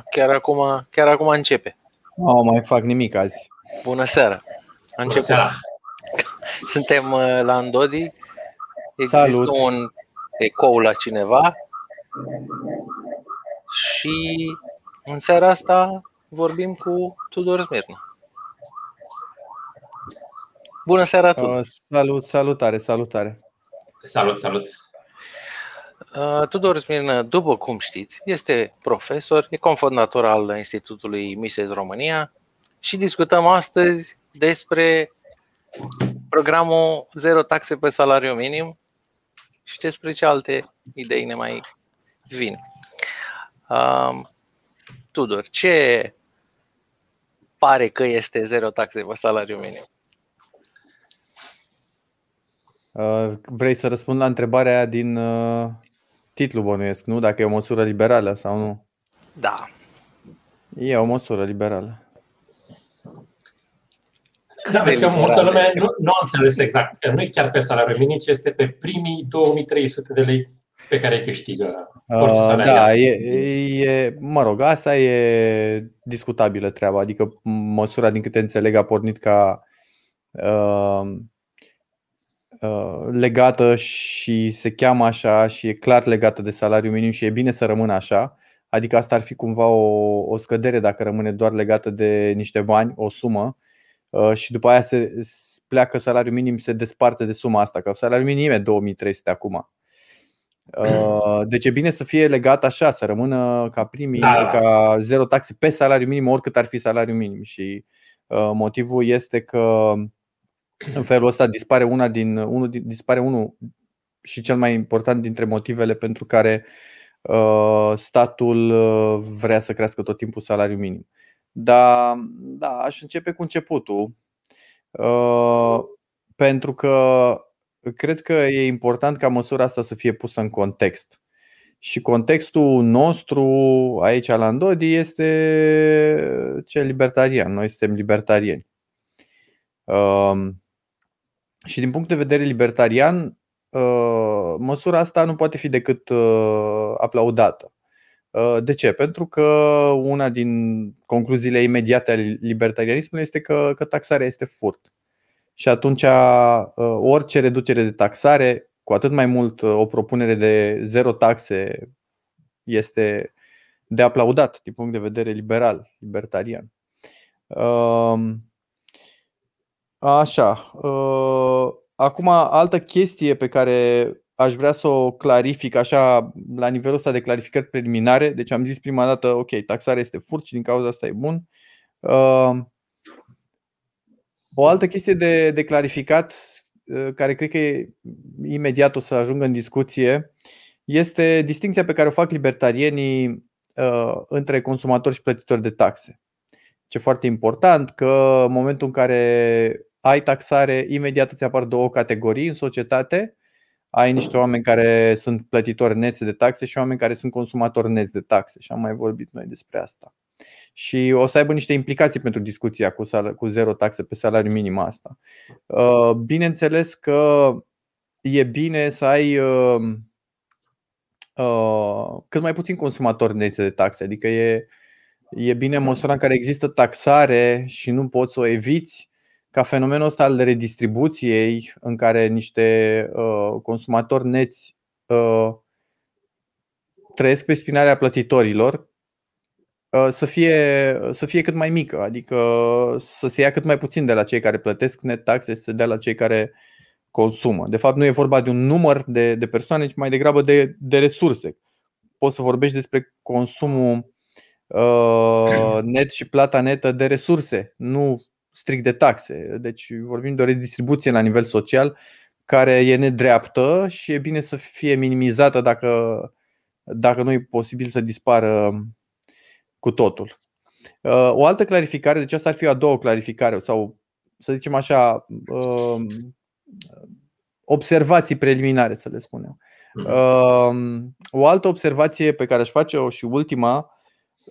Chiar acum, chiar acum începe. Nu mai fac nimic azi. Bună seara! A Bună seara! Suntem uh, la Andodi. Există Salut. un ecou la cineva. Și în seara asta vorbim cu Tudor Smirna. Bună seara, Tudor! Uh, salut, salutare, salutare. Salut, salut! Uh, Tudor Smirnă, după cum știți, este profesor, e cofondator al Institutului Mises România și discutăm astăzi despre programul Zero taxe pe salariu minim și despre ce alte idei ne mai vin. Uh, Tudor, ce pare că este zero taxe pe salariu minim? Uh, vrei să răspund la întrebarea aia din uh, titlu bănuiesc, nu? Dacă e o măsură liberală sau nu? Da. E o măsură liberală. Da, vezi că multă lume nu, nu a înțeles exact. Că nu e chiar pe salariul minim, ci este pe primii 2300 de lei pe care îi câștigă orice Uh, salariat. da, e, e, mă rog, asta e discutabilă treaba. Adică măsura, din câte înțeleg, a pornit ca uh, uh, legată și se cheamă așa și e clar legată de salariul minim și e bine să rămână așa. Adică asta ar fi cumva o, o scădere dacă rămâne doar legată de niște bani, o sumă, uh, și după aia se se pleacă salariul minim, se desparte de suma asta, că salariul minim e 2300 acum. Uh, Deci e bine să fie legat așa, să rămână ca primii, Da. ca zero taxe pe salariu minim, oricât ar fi salariul minim. Și uh, motivul este că în felul ăsta dispare una din, unul, din- dispare unul și cel mai important dintre motivele pentru care uh, statul uh, vrea să crească tot timpul salariul minim. Dar da, aș începe cu începutul. Uh, pentru că cred că e important ca măsura asta să fie pusă în context. Și contextul nostru aici la Andodi este cel libertarian. Noi suntem libertarieni. Um, și din punct de vedere libertarian, uh, măsura asta nu poate fi decât uh, aplaudată. Uh, De ce? Pentru că una din concluziile imediate ale libertarianismului este că, că taxarea este furt. Și atunci uh, orice reducere de taxare, cu atât mai mult uh, o propunere de zero taxe este de aplaudat din punct de vedere liberal, libertarian. Um, Așa. uh, Acum, altă chestie pe care aș vrea să o clarific așa la nivelul ăsta de clarificări preliminare. Deci am zis prima dată, ok, taxarea este furt și din cauza asta e bun. Uh, O altă chestie de, de clarificat, uh, care cred că e, imediat o să ajungă în discuție, este distinția pe care o fac libertarienii uh, între consumatori și plătitori de taxe. Ce e foarte important că în momentul în care ai taxare, imediat îți apar două categorii în societate. Ai niște oameni care sunt plătitori neți de taxe și oameni care sunt consumatori neți de taxe și am mai vorbit noi despre asta. Și o să aibă niște implicații pentru discuția cu, sal- cu zero taxe pe salariu minim asta. Uh, Bineînțeles că e bine să ai uh, uh, cât mai puțin consumatori neți de taxe, adică e, e bine în măsura în care există taxare și nu poți să o eviți ca fenomenul ăsta al redistribuției în care niște uh, consumatori neți uh, trăiesc pe spinarea plătitorilor uh, să fie, să fie cât mai mică, adică să se ia cât mai puțin de la cei care plătesc net taxe, să se dea la cei care consumă. De fapt, nu e vorba de un număr de, de persoane, ci mai degrabă de, de resurse. Poți să vorbești despre consumul uh, net și plata netă de resurse, nu strict de taxe. Deci vorbim de o redistribuție la nivel social care e nedreaptă și e bine să fie minimizată dacă, dacă nu e posibil să dispară cu totul. Uh, O altă clarificare, deci asta ar fi a doua clarificare sau să zicem așa um, observații preliminare, să le spunem. Um, O altă observație pe care aș face-o și ultima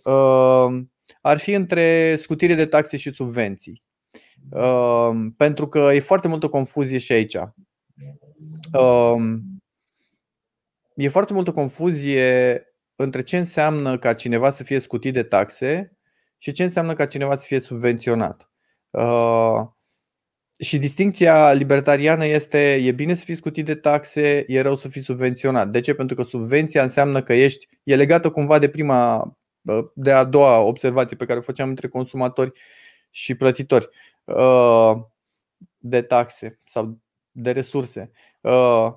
um, ar fi între scutire de taxe și subvenții. Um, Pentru că e foarte multă confuzie și aici. Um, E foarte multă confuzie între ce înseamnă ca cineva să fie scutit de taxe și ce înseamnă ca cineva să fie subvenționat. Uh, și distinția libertariană este e bine să fii scutit de taxe, e rău să fii subvenționat. De ce? Pentru că subvenția înseamnă că ești, e legată cumva de prima, de a doua observație pe care o făceam între consumatori și plătitori uh, de taxe sau de resurse. Uh,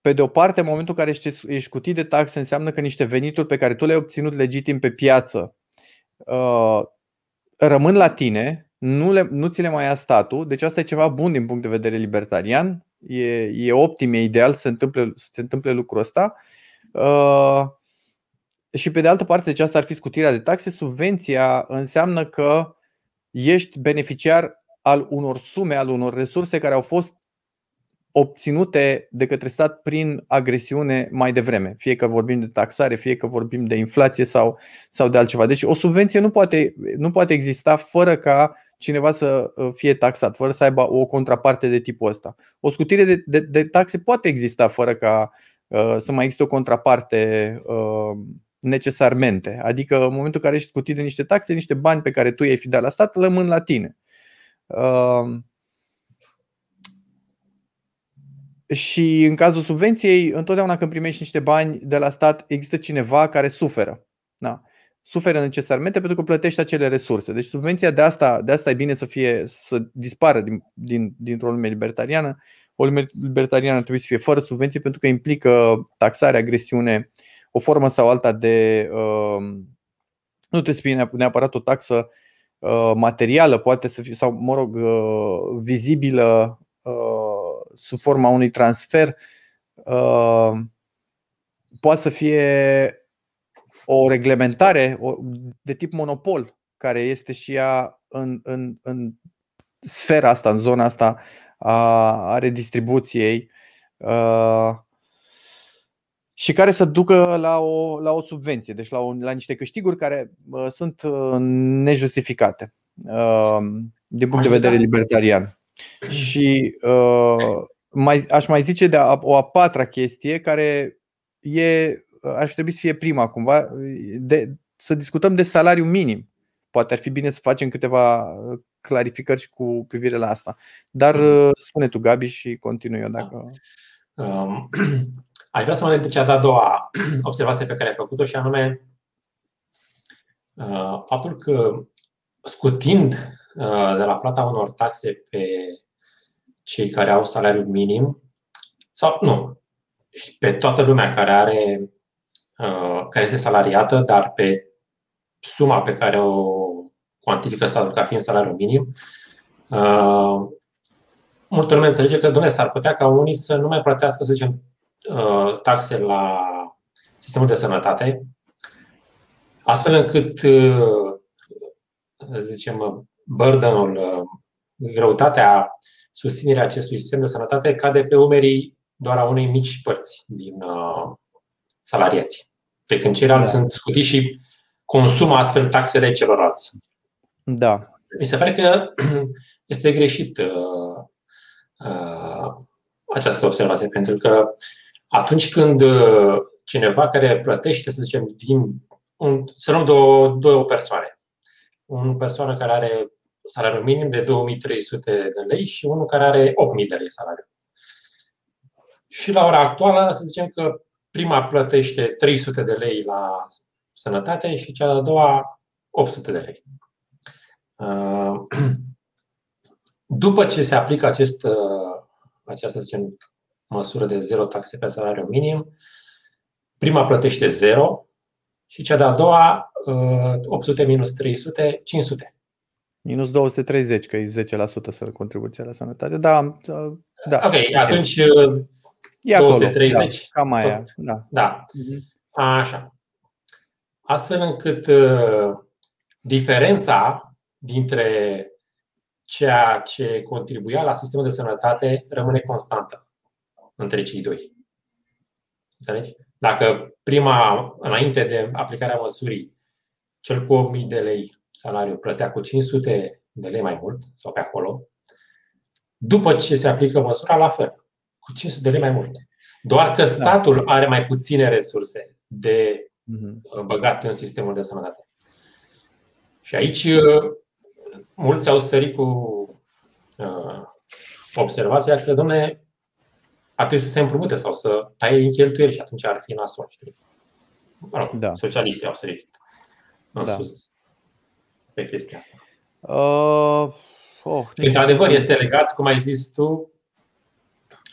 pe de o parte, în momentul în care ești, ești scutit de taxe, înseamnă că niște venituri pe care tu le-ai obținut legitim pe piață uh, rămân la tine nu, le, nu ți le mai ia statul, deci asta e ceva bun din punct de vedere libertarian, e, e optim, e ideal să se întâmple, să se întâmple lucrul ăsta. Uh, și pe de altă parte, deci asta ar fi scutirea de taxe, subvenția înseamnă că ești beneficiar al unor sume, al unor resurse care au fost obținute de către stat prin agresiune mai devreme, fie că vorbim de taxare, fie că vorbim de inflație sau, sau de altceva. Deci o subvenție nu poate, nu poate exista fără ca cineva să uh, fie taxat, fără să aibă o contraparte de tipul ăsta. O scutire de, de, de taxe poate exista fără ca uh, să mai existe o contraparte uh, necesarmente. Adică în momentul în care ești scutit de niște taxe, niște bani pe care tu i-ai fi dat la stat, rămân la tine. Uh, și în cazul subvenției, întotdeauna când primești niște bani de la stat, există cineva care suferă. Da suferă necesarmente pentru că plătește acele resurse. Deci subvenția de asta, de asta e bine să fie să dispară din, din, dintr-o lume libertariană. O lume libertariană trebuie să fie fără subvenții pentru că implică taxare, agresiune, o formă sau alta de. Uh, nu trebuie să fie neapărat o taxă uh, materială, poate să fie, sau, mă rog, uh, vizibilă uh, sub forma unui transfer. Uh, poate să fie o reglementare de tip monopol, care este și ea în, în, în sfera asta, în zona asta a, a redistribuției și care să ducă la o, la o subvenție, deci la, o, la niște câștiguri care uh, sunt nejustificate uh, din punct de vedere libertarian. Și uh, mai, aș mai zice de a, o a patra chestie care e ar trebui să fie prima cumva, de, să discutăm de salariu minim. Poate ar fi bine să facem câteva uh, clarificări și cu privire la asta. Dar mm. uh, spune tu, Gabi, și continui eu dacă. Um, aș vrea să mă de cea de-a doua observație pe care ai făcut-o și anume uh, faptul că scutind de la plata unor taxe pe cei care au salariu minim, sau nu, pe toată lumea care are Uh, care este salariată, dar pe suma pe care o cuantifică statul ca fiind salariul minim, uh, multă lume înțelege că, domnule, s-ar putea ca unii să nu mai plătească, să zicem, uh, taxe la sistemul de sănătate, astfel încât, să zicem, burdenul, greutatea susținerea acestui sistem de sănătate cade pe umerii doar a unei mici părți din salariați. Pe când ceilalți da. sunt scutiți și consumă astfel taxele celorlalți. Da. Mi se pare că este greșit uh, uh, această observație, pentru că atunci când uh, cineva care plătește, să zicem, din un, să luăm două, două persoane. O persoană care are salariul minim de 2300 de lei și unul care are 8000 de lei salariu. Și la ora actuală, să zicem că Prima plătește 300 de lei la sănătate și cea de-a doua 800 de lei. Uh, după ce se aplică acest, uh, această zicem, măsură de zero taxe pe salariu minim, prima plătește 0 și cea de-a doua 800 uh, minus 300, 500. Minus 230, că e 10% să contribuția la sănătate. Da, da. Ok, atunci E 230. Acolo, da, cam aia. Da. da. Așa. Astfel încât uh, diferența dintre ceea ce contribuia la sistemul de sănătate rămâne constantă între cei doi. Înțelegi? Dacă prima, înainte de aplicarea măsurii, cel cu 8000 de lei salariu plătea cu 500 de lei mai mult sau pe acolo, după ce se aplică măsura, la fel cu 500 de lei mai mult. Doar că da. statul are mai puține resurse de uh-huh. băgat în sistemul de sănătate. Și aici uh, mulți au sărit cu uh, observația că, domne, ar trebui să se împrumute sau să taie din cheltuieli și atunci ar fi nasol, știi? Mă rog, da. socialiștii au sărit în da. sus pe chestia asta. Uh, oh, și, într-adevăr, este legat, cum ai zis tu,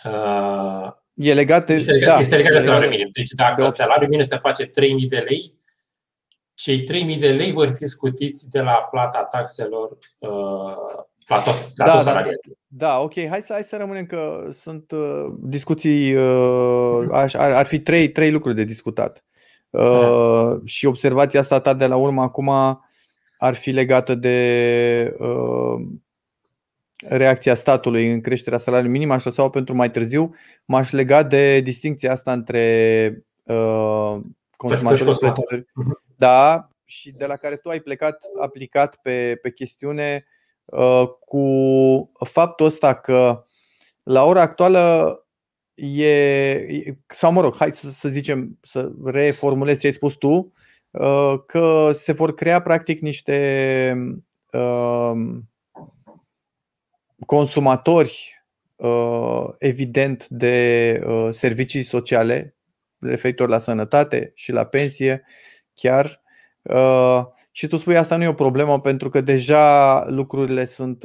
uh, E legat de, este legat, da, este legat de salariul minim. Deci dacă de salariul minim se face 3.000 de lei, cei 3.000 de lei vor fi scutiți de la plata taxelor uh, la tot, la da, tot da, da, ok. Hai să, hai să rămânem că sunt uh, discuții, uh, ar, ar fi trei, trei lucruri de discutat. Uh, și observația asta ta de la urmă acum ar fi legată de uh, reacția statului în creșterea salariului minim, aș lăsa pentru mai târziu. M-aș lega de distinția asta între uh, consumatori și Da, și de la care tu ai plecat aplicat pe, pe chestiune uh, cu faptul ăsta că la ora actuală e, sau mă rog, hai să, să zicem, să reformulez ce ai spus tu, uh, că se vor crea practic niște uh, consumatori uh, evident de uh, servicii sociale referitor la sănătate și la pensie chiar uh, și tu spui asta nu e o problemă pentru că deja lucrurile sunt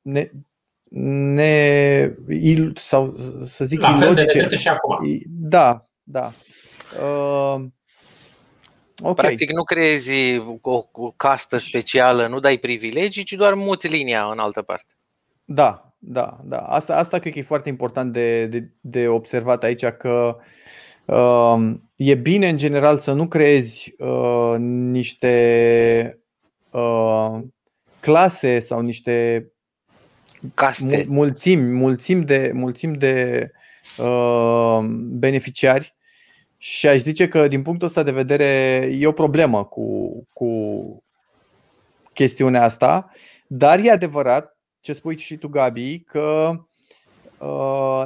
ne, ne sau să zic la fel de și acum. Da, da. Okay. Practic nu creezi o, o castă specială, nu dai privilegii, ci doar muți linia în altă parte. Da, da, da. Asta, asta cred că e foarte important de, de, de observat aici că uh, e bine în general să nu creezi uh, niște uh, clase sau niște caste, mulțimi, mulțimi de, mulțimi de uh, beneficiari. Și aș zice că din punctul ăsta de vedere e o problemă cu, cu chestiunea asta, dar e adevărat ce spui și tu, Gabi, că uh,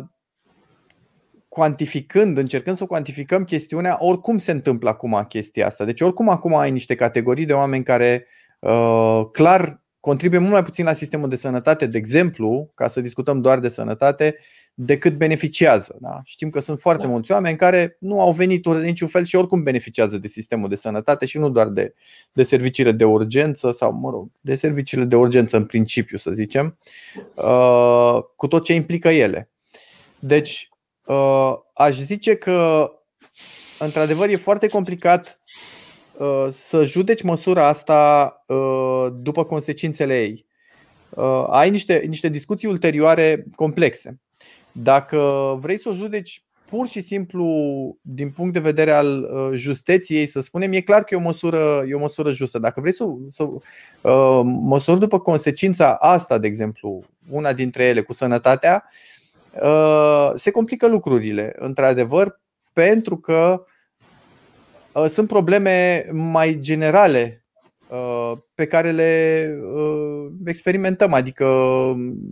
cuantificând, încercând să cuantificăm chestiunea, oricum se întâmplă acum chestia asta. Deci oricum acum ai niște categorii de oameni care uh, clar contribuie mult mai puțin la sistemul de sănătate, de exemplu, ca să discutăm doar de sănătate, decât beneficiază. Da? Știm că sunt foarte da. mulți oameni care nu au venit de niciun fel și oricum beneficiază de sistemul de sănătate și nu doar de, de serviciile de urgență sau, mă rog, de serviciile de urgență în principiu, să zicem, uh, cu tot ce implică ele. Deci, uh, aș zice că, într-adevăr, e foarte complicat uh, să judeci măsura asta după consecințele ei. Ai niște, niște discuții ulterioare complexe. Dacă vrei să o judeci pur și simplu din punct de vedere al uh, justeției, să spunem, e clar că e o măsură, e o măsură justă. Dacă vrei să, să uh, măsori după consecința asta, de exemplu, una dintre ele cu sănătatea, uh, se complică lucrurile, într-adevăr, pentru că uh, sunt probleme mai generale uh, pe care le uh, experimentăm, adică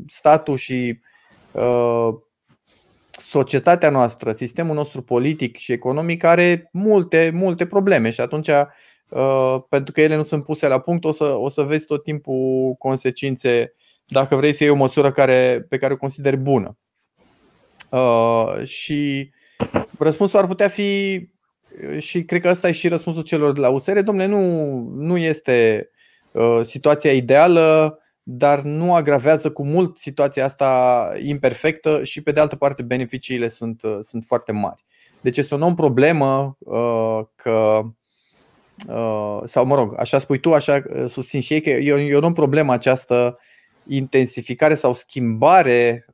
statul și societatea noastră, sistemul nostru politic și economic are multe, multe probleme și atunci, uh, pentru că ele nu sunt puse la punct, o să, o să vezi tot timpul consecințe dacă vrei să iei o măsură care, pe care o consideri bună. Uh, și răspunsul ar putea fi, și cred că ăsta e și răspunsul celor de la USR, domnule, nu, nu este uh, situația ideală, dar nu agravează cu mult situația asta imperfectă și pe de altă parte beneficiile sunt, uh, sunt foarte mari. Deci este o nouă problemă uh, că uh, sau mă rog, așa spui tu, așa susțin și ei că e o nouă problemă această intensificare sau schimbare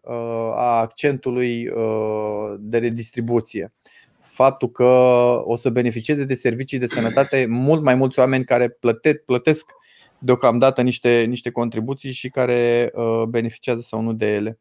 a accentului de redistribuție. Faptul că o să beneficieze de servicii de sănătate mult mai mulți oameni care plătesc, plătesc deocamdată niște, niște contribuții și care uh, beneficiază sau nu de ele.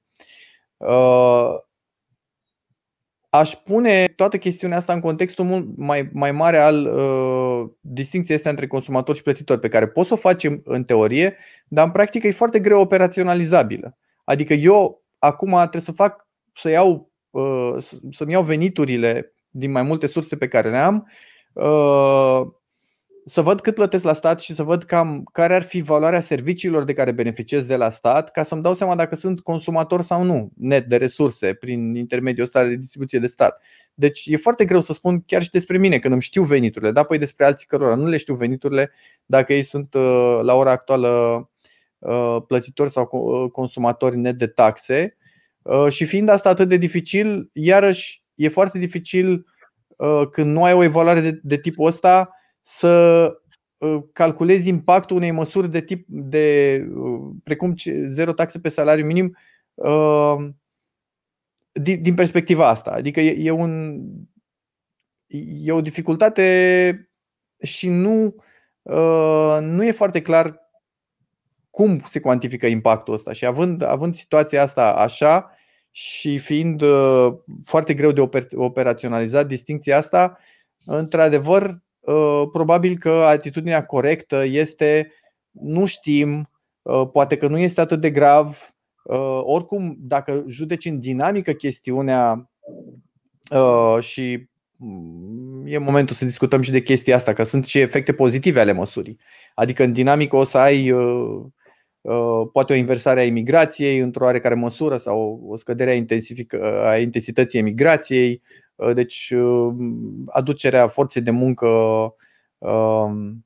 Uh, aș pune toată chestiunea asta în contextul mult mai, mai mare al uh, distinției astea între consumator și plătitor, pe care poți să o facem în teorie, dar în practică e foarte greu operaționalizabilă. Adică eu acum trebuie să fac, să iau, uh, să-mi iau veniturile din mai multe surse pe care le am, uh, să văd cât plătesc la stat și să văd cam care ar fi valoarea serviciilor de care beneficiez de la stat, ca să-mi dau seama dacă sunt consumator sau nu, net de resurse, prin intermediul ăsta de distribuție de stat. Deci e foarte greu să spun chiar și despre mine, când îmi știu veniturile, da, păi despre alții cărora nu le știu veniturile, dacă ei sunt uh, la ora actuală uh, plătitori sau consumatori net de taxe. Și fiind asta atât de dificil, iarăși e foarte dificil când nu ai o evaluare de, de tipul ăsta să uh, calculezi impactul unei măsuri de tip de uh, precum zero taxe pe salariu minim uh, din, din perspectiva asta. Adică e, e, un, e o dificultate și nu, nu e foarte clar cum se cuantifică impactul ăsta. Și având, având situația asta așa și fiind foarte greu de operaționalizat distinția asta, într-adevăr Uh, probabil că atitudinea corectă este nu știm, uh, poate că nu este atât de grav. Uh, oricum, dacă judeci în dinamică chestiunea și mm, e momentul să discutăm și de chestia asta, că sunt și efecte pozitive ale măsurii. Adică în dinamică o să ai poate o inversare a imigrației într-o oarecare măsură sau o scădere a, a intensității emigrației, Uh, deci uh, aducerea forței de muncă um,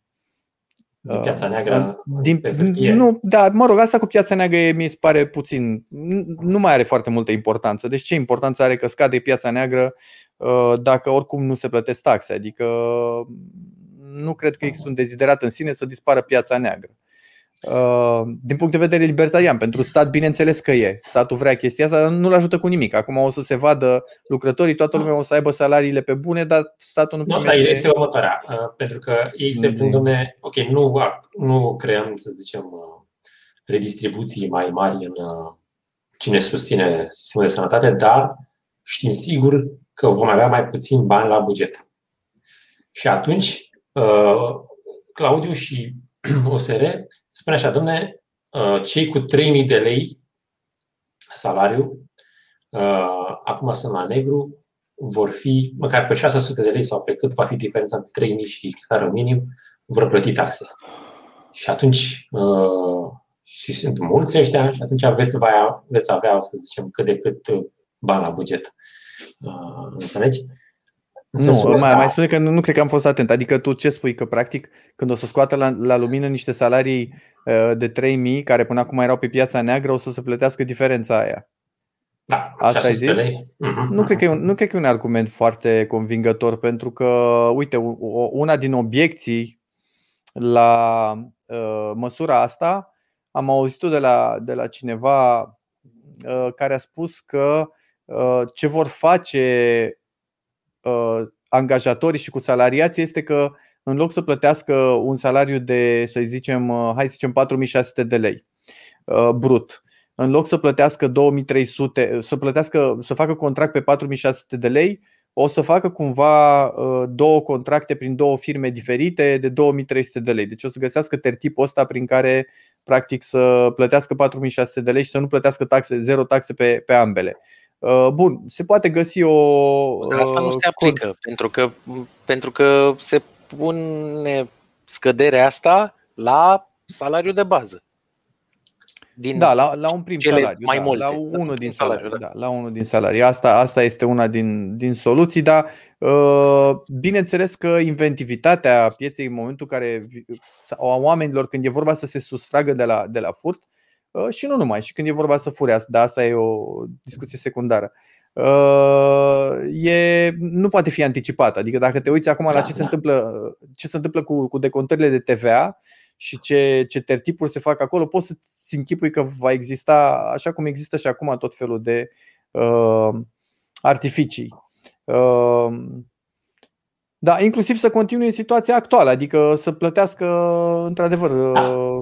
din piața uh, neagră din, pe Nu, da, mă rog, asta cu piața neagră mi se pare puțin. Nu mai are foarte multă importanță. Deci ce importanță are că scade piața neagră dacă oricum nu se plătesc taxe? Adică nu cred că există un deziderat în sine să dispară piața neagră. Uh, din punct de vedere libertarian. Pentru stat, bineînțeles că e. Statul vrea chestia asta, dar nu-l ajută cu nimic. Acum o să se vadă lucrătorii, toată lumea o să aibă salariile pe bune, dar statul nu primește... Nu, dar este următoarea. Uh, pentru că ei se plâng, domne, ok, nu, nu creăm, să zicem, uh, redistribuții mai mari în cine susține sistemul de sănătate, dar știm sigur că vom avea mai puțin bani la buget. Și atunci, Claudiu și OSR spune așa, domne, uh, cei cu 3000 de lei salariu, uh, acum sunt la negru, vor fi, măcar pe 600 de lei sau pe cât va fi diferența între 3000 și salariul minim, vor plăti taxe. Și atunci, uh, și sunt mulți ăștia, și atunci veți, veți avea, să zicem, cât de cât bani la buget. Înțelegi? Nu, mai, mai spune că nu, nu cred că am fost atent. Adică tu ce spui? Că practic când o să scoată la, la lumină niște salarii uh, de 3000 care până acum erau pe piața neagră, o să se plătească diferența aia. Da, Asta ai zis? Uh-huh. Nu, cred că e un, nu cred că e un argument foarte convingător, pentru că, uite, una din obiecții la uh, măsura asta am auzit-o de la, de la cineva uh, care a spus că uh, ce vor face uh, angajatorii și cu salariații este că în loc să plătească un salariu de, să zicem, uh, hai să zicem 4600 de lei uh, brut, în loc să plătească 2300, să plătească, să facă contract pe 4600 de lei, o să facă cumva uh, două contracte prin două firme diferite de 2300 de lei. Deci o să găsească tertipul ăsta prin care practic să plătească 4600 de lei și să nu plătească taxe, zero taxe pe, pe ambele. Uh, bun, se poate găsi o. Dar asta nu se uh, aplică, pentru că, pentru că se pune scăderea asta la salariul de bază. Din da, la, la un prim salariu. Mai da, multe, la unul din salariu. salariu da. da. la unul din salariu. Asta, asta este una din, din soluții, dar uh, bineînțeles că inventivitatea pieței în momentul în care a oamenilor când e vorba să se sustragă de la, de la furt, Uh, și nu numai, și când e vorba să fure, dar asta e o discuție secundară. Uh, e, nu poate fi anticipat. Adică dacă te uiți acum la da, ce, da. se întâmplă, ce se întâmplă cu, cu decontările de TVA și ce, ce tertipuri se fac acolo, poți să-ți închipui că va exista, așa cum există și acum, tot felul de uh, artificii. Uh, da, inclusiv să continue situația actuală, adică să plătească într-adevăr da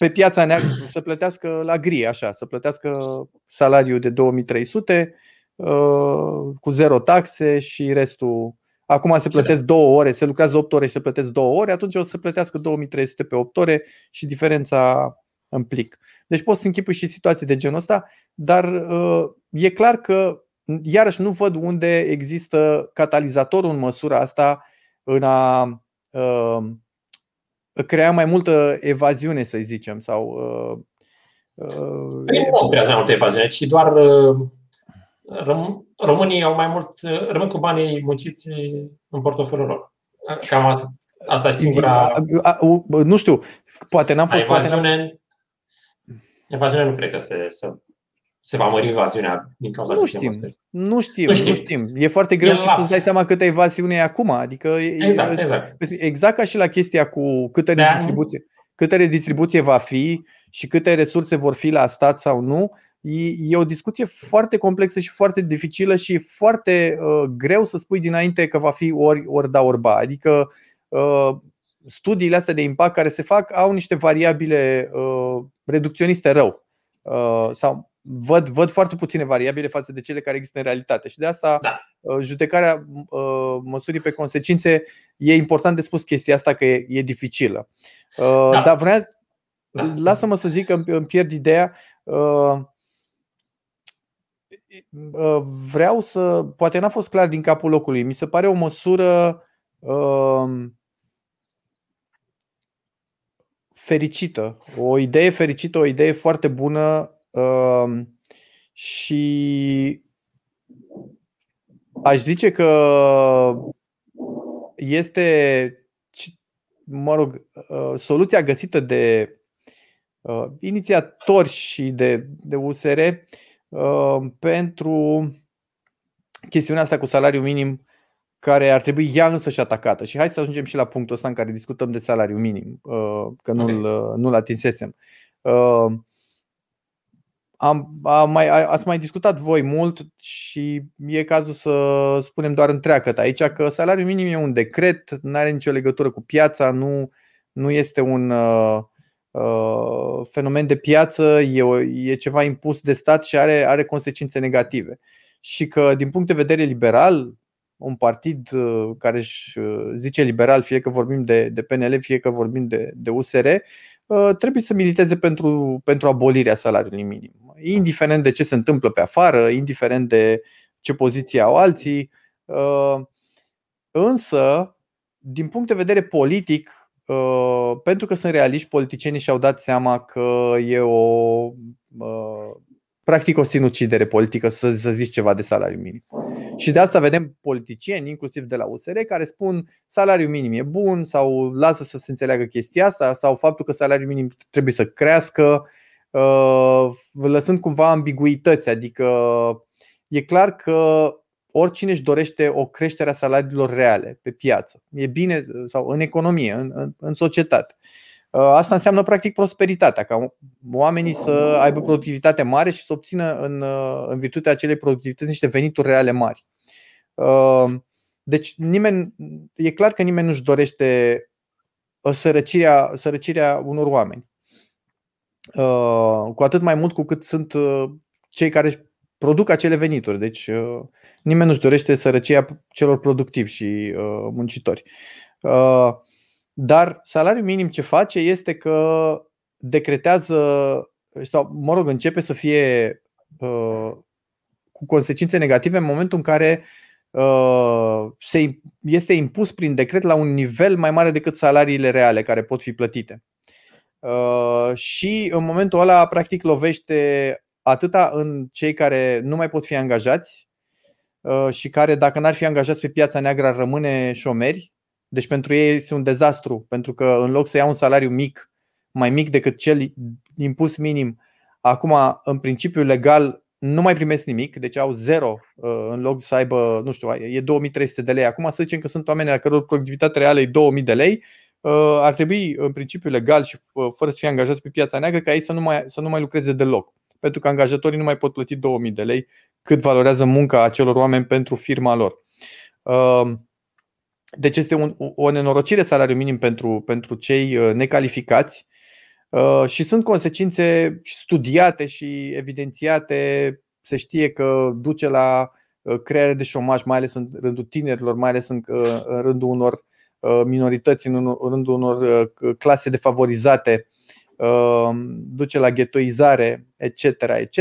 pe piața neagră să plătească la gri, așa, să plătească salariul de 2300 uh, cu zero taxe și restul. Acum se plătesc două ore, se lucrează 8 ore și se plătesc două ore, atunci o să plătească 2300 pe 8 ore și diferența în plic. Deci poți să închipui și situații de genul ăsta, dar uh, e clar că iarăși nu văd unde există catalizatorul în măsura asta în a uh, crea mai multă evaziune, să zicem, sau uh, uh, păi nu creează mai multă evaziune, ci doar uh, românii au mai mult, uh, rămân cu banii munciți în portofelul lor. Cam atât. Asta e singura... Nu știu, poate n-am fost... Evaziune, poate evaziune nu cred că se, se, se va mări evaziunea din cauza nu știm, nu știm, nu știm, nu știm. E foarte greu și să-ți dai seama câtă evaziune e acum. Adică exact, e, exact. exact ca și la chestia cu câtă redistribuție, câtă redistribuție va fi și câte resurse vor fi la stat sau nu, e o discuție foarte complexă și foarte dificilă și foarte uh, greu să spui dinainte că va fi ori, ori da, ori ba. Adică uh, studiile astea de impact care se fac au niște variabile uh, reducționiste rău. Uh, sau văd, văd foarte puține variabile față de cele care există în realitate. Și de asta da. Uh, judecarea uh, măsurii pe consecințe e important de spus chestia asta că e, e dificilă. Uh, da. Dar vreau, da. lasă-mă să zic că îmi pierd ideea. Uh, Uh, vreau să. Poate n-a fost clar din capul locului. Mi se pare o măsură uh, fericită. O idee fericită, o idee foarte bună uh, și aș zice că este, mă rog, uh, soluția găsită de uh, inițiatori și de, de USR Uh, pentru chestiunea asta cu salariul minim care ar trebui ea însă și atacată. Și hai să ajungem și la punctul ăsta în care discutăm de salariu minim, uh, că nu-l, okay. Uh, nu-l atinsesem. Am, am mai, ați mai discutat voi mult și e cazul să spunem doar întreagăt aici că salariul minim e un decret, nu are nicio legătură cu piața, nu, nu este un, Uh, fenomen de piață, e, o, e ceva impus de stat și are, are consecințe negative. Și că, din punct de vedere liberal, un partid uh, care își uh, zice liberal, fie că vorbim de, de PNL, fie că vorbim de, de USR, trebuie să militeze pentru, pentru abolirea salariului minim. Indiferent de ce se întâmplă pe afară, indiferent de ce poziție au alții. Însă, din punct de vedere politic, Uh, pentru că sunt realiști, politicienii și-au dat seama că e o uh, practic o sinucidere politică să, să zici ceva de salariu minim. Și de asta vedem politicieni, inclusiv de la USR, care spun salariul minim e bun sau lasă să se înțeleagă chestia asta sau faptul că salariul minim trebuie să crească, uh, lăsând cumva ambiguități. Adică e clar că oricine își dorește o creștere a salariilor reale pe piață. E bine sau în economie, în, în, în societate. Uh, asta înseamnă practic prosperitatea, ca oamenii să aibă productivitate mare și să obțină în, uh, în virtutea acelei productivități niște venituri reale mari. Uh, deci nimeni, e clar că nimeni nu-și dorește sărăcirea, sărăcirea unor oameni. Cu atât mai mult cu cât sunt cei care produc acele venituri. Deci nimeni nu-și dorește sărăcia celor productivi și uh, muncitori. Uh, dar salariul minim ce face este că decretează sau, mă rog, începe să fie uh, cu consecințe negative în momentul în care uh, se, este impus prin decret la un nivel mai mare decât salariile reale care pot fi plătite. Uh, și în momentul ăla, practic, lovește atâta în cei care nu mai pot fi angajați, Uh, și care, dacă n-ar fi angajați pe piața neagră, ar rămâne șomeri. Deci pentru ei este un dezastru, pentru că în loc să ia un salariu mic, mai mic decât cel impus minim, acum, în principiu legal, nu mai primesc nimic, deci au zero uh, în loc să aibă, nu știu, e 2300 de lei. Acum să zicem că sunt oameni a căror productivitate reală e 2000 de lei, uh, ar trebui în principiu legal și fără să fie angajați pe piața neagră ca ei să nu mai, să nu mai lucreze deloc pentru că angajatorii nu mai pot plăti 2000 de lei cât valorează munca acelor oameni pentru firma lor. Uh, deci este un, o nenorocire salariul minim pentru, pentru cei uh, necalificați uh, și sunt consecințe studiate și evidențiate. Se știe că duce la creare de șomaj, mai ales în rândul tinerilor, mai ales în, în rândul unor minorități, în rândul unor clase defavorizate Uh, duce la ghetoizare, etc. etc.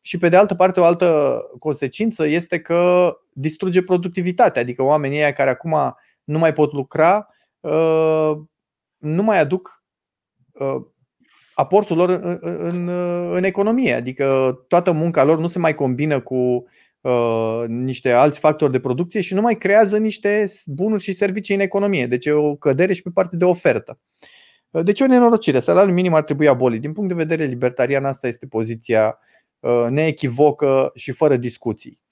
și pe de altă parte o altă consecință este că distruge productivitatea, adică oamenii ăia care acum nu mai pot lucra nu mai aduc aportul lor în, în, în economie, adică toată munca lor nu se mai combină cu uh, niște alți factori de producție și nu mai creează niște bunuri și servicii în economie. Deci e o cădere și pe partea de ofertă. Uh, deci o nenorocire. Salariul minim ar trebui abolit. Din punct de vedere libertarian, asta este poziția uh, neechivocă și fără discuții.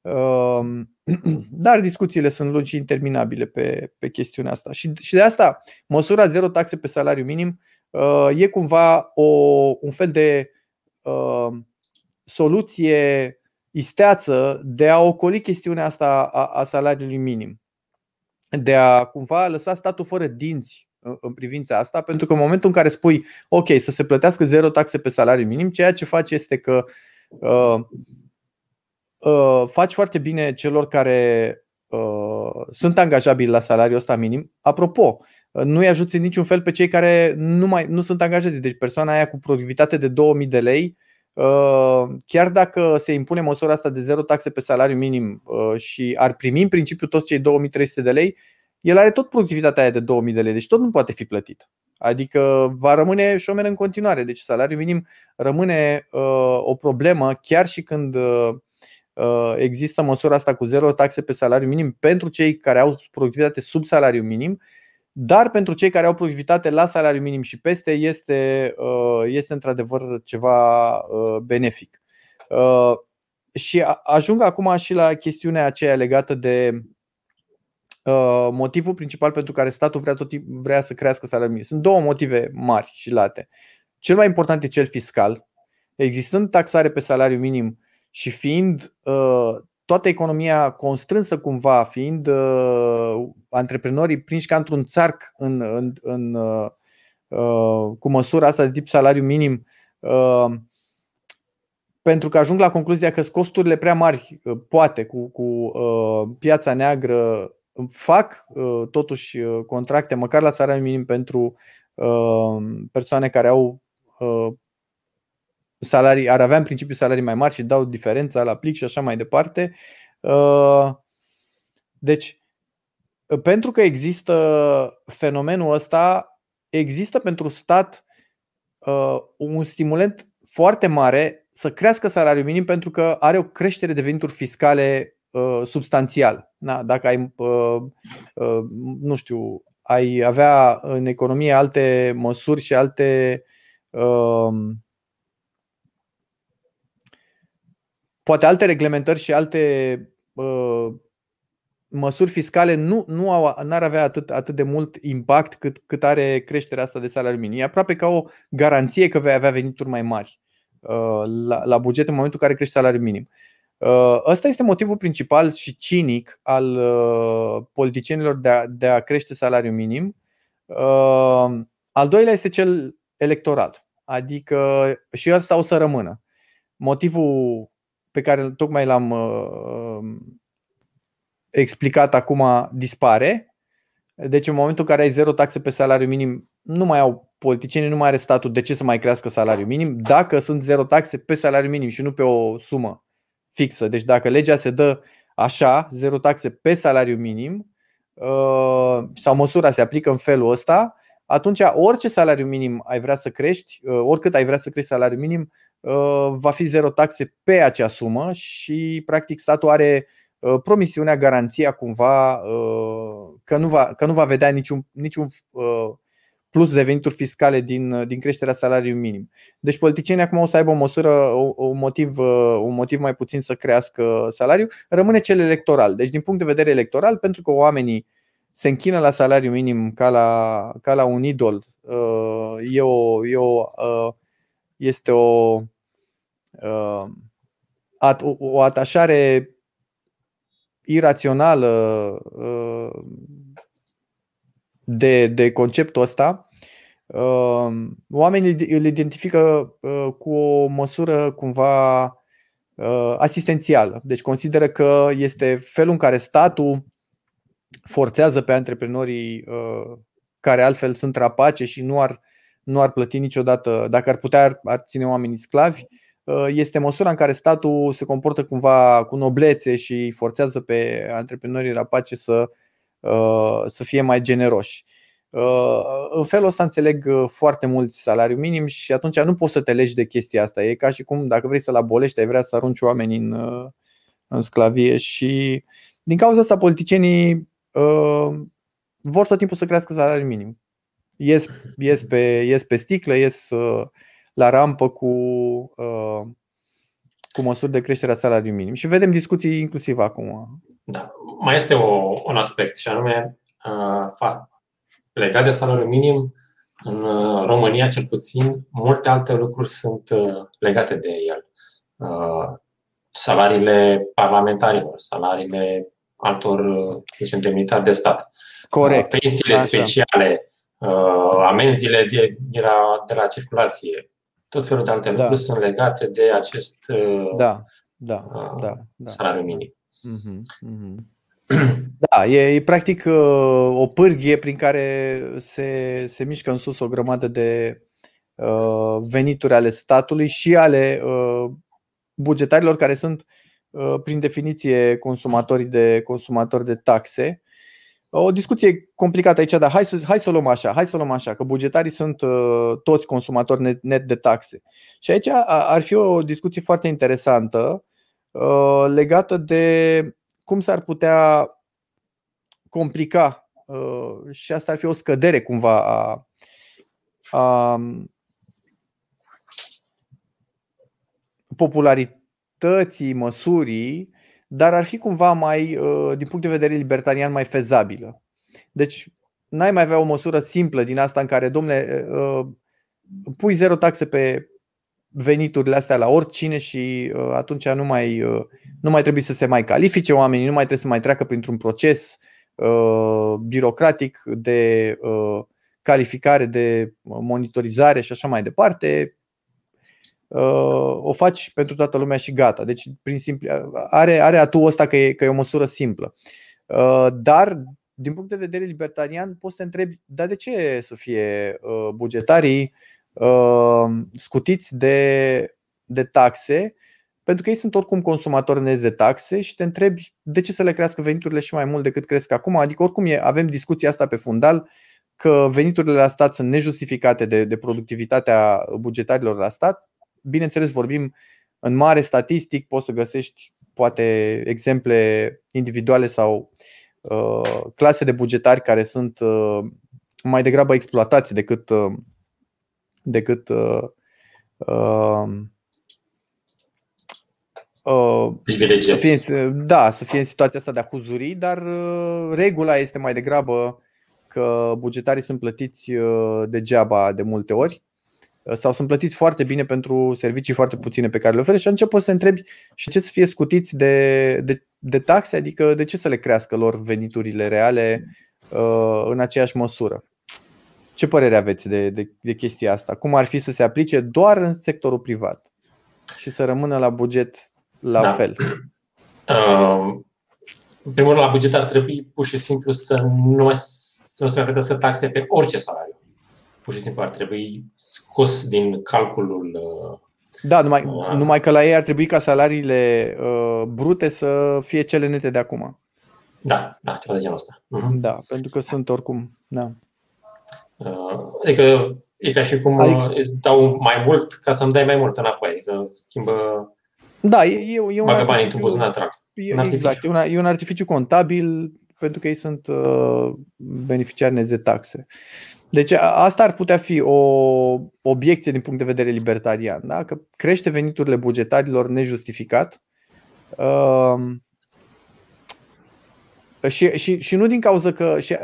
Uh, dar discuțiile sunt lungi și interminabile pe, pe chestiunea asta. Și, și de asta, măsura zero taxe pe salariu minim uh, e cumva o, un fel de uh, soluție isteață de a ocoli chestiunea asta a, a salariului minim. De a cumva lăsa statul fără dinți în privința asta, pentru că în momentul în care spui, ok, să se plătească zero taxe pe salariu minim, ceea ce faci este că uh, uh, faci foarte bine celor care uh, sunt angajabili la salariul ăsta minim. Apropo, nu-i ajuți în niciun fel pe cei care nu, mai, nu sunt angajați. Deci persoana aia cu productivitate de 2000 de lei Uh, chiar dacă se impune măsura asta de zero taxe pe salariu minim uh, și ar primi în principiu toți cei 2300 de lei, el are tot productivitatea aia de 2000 de lei, deci tot nu poate fi plătit. Adică va rămâne șomer în continuare. Deci salariul minim rămâne uh, o problemă chiar și când există măsura asta cu zero taxe pe salariu minim pentru cei care au productivitate sub salariu minim dar pentru cei care au productivitate la salariu minim și peste este, uh, este într-adevăr ceva uh, benefic. Uh, și ajung acum și la chestiunea aceea legată de motivul principal pentru care statul vrea, tot vrea să crească salariul minim. Sunt două motive mari și late. Cel mai important e cel fiscal. Existând taxare pe salariu minim și fiind toată economia constrânsă cumva, fiind uh, antreprenorii prinși ca într-un țarc în, în, în, uh, uh, cu măsura asta de tip salariu minim, uh, pentru că ajung la concluzia că costurile prea mari, uh, poate, cu, cu uh, piața neagră, fac uh, totuși uh, contracte, măcar la salariu minim, pentru uh, persoane care au uh, salarii, ar avea în principiu salarii mai mari și dau diferența la plic și așa mai departe. Uh, deci, pentru că există fenomenul ăsta, există pentru stat uh, un stimulant foarte mare să crească salariul minim pentru că are o creștere de venituri fiscale uh, substanțial. Da, dacă ai, nu știu, ai avea în economie alte măsuri și alte poate alte reglementări și alte uh, măsuri fiscale nu, nu au, n-ar avea atât, atât de mult impact cât, cât are creșterea asta de salariu minim. E aproape ca o garanție că vei avea venituri mai mari uh, la, la buget în momentul în care crește salariul minim. Uh, ăsta este motivul principal și cinic al uh, politicienilor de a, de a crește salariul minim. Uh, al doilea este cel electoral, adică și ăsta o să rămână. Motivul pe care tocmai l-am uh, um, explicat acum dispare. Deci în momentul în care ai zero taxe pe salariu minim, nu mai au politicienii, nu mai are statul de ce să mai crească salariul minim dacă sunt zero taxe pe salariu minim și nu pe o sumă fixă. Deci dacă legea se dă așa, zero taxe pe salariu minim uh, sau măsura se aplică în felul ăsta, atunci orice salariu minim ai vrea să crești, uh, oricât ai vrea să crești salariul minim, Uh, va fi zero taxe pe acea sumă și practic statul are uh, promisiunea, garanția cumva uh, că nu va, că nu va vedea niciun, niciun plus de venituri fiscale din, din creșterea salariului minim. Deci politicienii acum o să aibă o măsură, un motiv, un motiv mai puțin să crească salariul, rămâne cel electoral. Deci din punct de vedere electoral, pentru că oamenii se închină la salariu minim ca la, ca la un idol, e o, e o, este o Uh, o atașare irațională uh, de, de conceptul ăsta, uh, oamenii îl identifică cu o măsură cumva asistențială. Deci consideră că este felul în care statul forțează pe antreprenorii care altfel sunt rapace și nu ar, nu ar plăti niciodată, dacă ar putea, ar, ar ține oamenii sclavi, este măsura în care statul se comportă cumva cu noblețe și forțează pe antreprenorii rapace să, să fie mai generoși. În felul ăsta înțeleg foarte mulți salariu minim și atunci nu poți să te legi de chestia asta. E ca și cum dacă vrei să-l abolești, ai vrea să arunci oamenii în, în sclavie și din cauza asta politicienii uh, vor tot timpul să crească salariul minim. Ies, ies, pe, ies pe sticlă, ies uh, la rampă cu, uh, cu măsuri de creștere a salariului minim. Și vedem discuții inclusiv acum. Da. Mai este o, un aspect și anume uh, legat de salariul minim. În uh, România, cel puțin, multe alte lucruri sunt uh, legate de el. Uh, salariile parlamentarilor, salariile altor zicem, demnitari de stat. Corect. Pensiile Așa. speciale, amenziile de, de, la, de la circulație, tot felul de alte da. lucruri sunt legate de acest da, da, da, da. salariu minim. Mm-hmm, mm-hmm. Da, e, e practic o pârghie prin care se, se mișcă în sus o grămadă de uh, venituri ale statului și ale uh, bugetarilor care sunt uh, prin definiție consumatorii de, consumatori de taxe. O discuție complicată aici, dar hai să, hai să o luăm așa, hai să o luăm așa, că bugetarii sunt uh, toți consumatori net, net de taxe. Și aici ar fi o discuție foarte interesantă uh, legată de cum s-ar putea complica și asta ar fi o scădere cumva a, a popularității măsurii, dar ar fi cumva mai, uh, din punct de vedere libertarian, mai fezabilă. Deci, n-ai mai avea o măsură simplă din asta în care, domnule, uh, pui zero taxe pe veniturile astea la oricine și uh, atunci nu mai, nu mai trebuie să se mai califice oamenii, nu mai trebuie să mai treacă printr-un proces birocratic de calificare, de monitorizare și așa mai departe o faci pentru toată lumea și gata. Deci, prin simplu, are, are atul ăsta că e, că e o măsură simplă. Uh, dar, din punct de vedere libertarian, poți să te întrebi, dar de ce să fie uh, bugetarii uh, scutiți de, de taxe? Pentru că ei sunt oricum consumatori neți de taxe și te întrebi de ce să le crească veniturile și mai mult decât cresc acum. Adică, oricum, e, avem discuția asta pe fundal că veniturile la stat sunt nejustificate de, de productivitatea bugetarilor la stat Bineînțeles, vorbim în mare statistic, poți să găsești poate exemple individuale sau uh, clase de bugetari care sunt uh, mai degrabă exploatați decât, uh, decât uh, uh, să fie, da, să fie în situația asta de acuzurii, dar uh, regula este mai degrabă că bugetarii sunt plătiți uh, degeaba de multe ori sau sunt plătiți foarte bine pentru servicii foarte puține pe care le oferă și atunci poți să te întrebi și ce să fie scutiți de, de, de taxe, adică de ce să le crească lor veniturile reale uh, în aceeași măsură. Ce părere aveți de, de, de chestia asta? Cum ar fi să se aplice doar în sectorul privat și să rămână la buget la da. fel? Uh, în primul rând, la buget ar trebui pur și simplu să nu, să nu se mai plătească taxe pe orice salariu pur și simplu ar trebui scos din calculul. Uh, da, numai, uh, numai că la ei ar trebui ca salariile uh, brute să fie cele nete de acum. Da, da, ceva de genul ăsta. Uh-huh. Da, pentru că sunt oricum. Da. Uh, adică e ca și cum adică... îți dau mai mult ca să-mi dai mai mult înapoi. Adică schimbă. Da, e, e, e un. Bagă banii într-un buzunar, E, exact, e un, e un artificiu contabil pentru că ei sunt uh, beneficiari de taxe. Deci asta ar putea fi o obiecție din punct de vedere libertarian, da? că crește veniturile bugetarilor nejustificat. Uh, și, și, și nu din cauza că, și,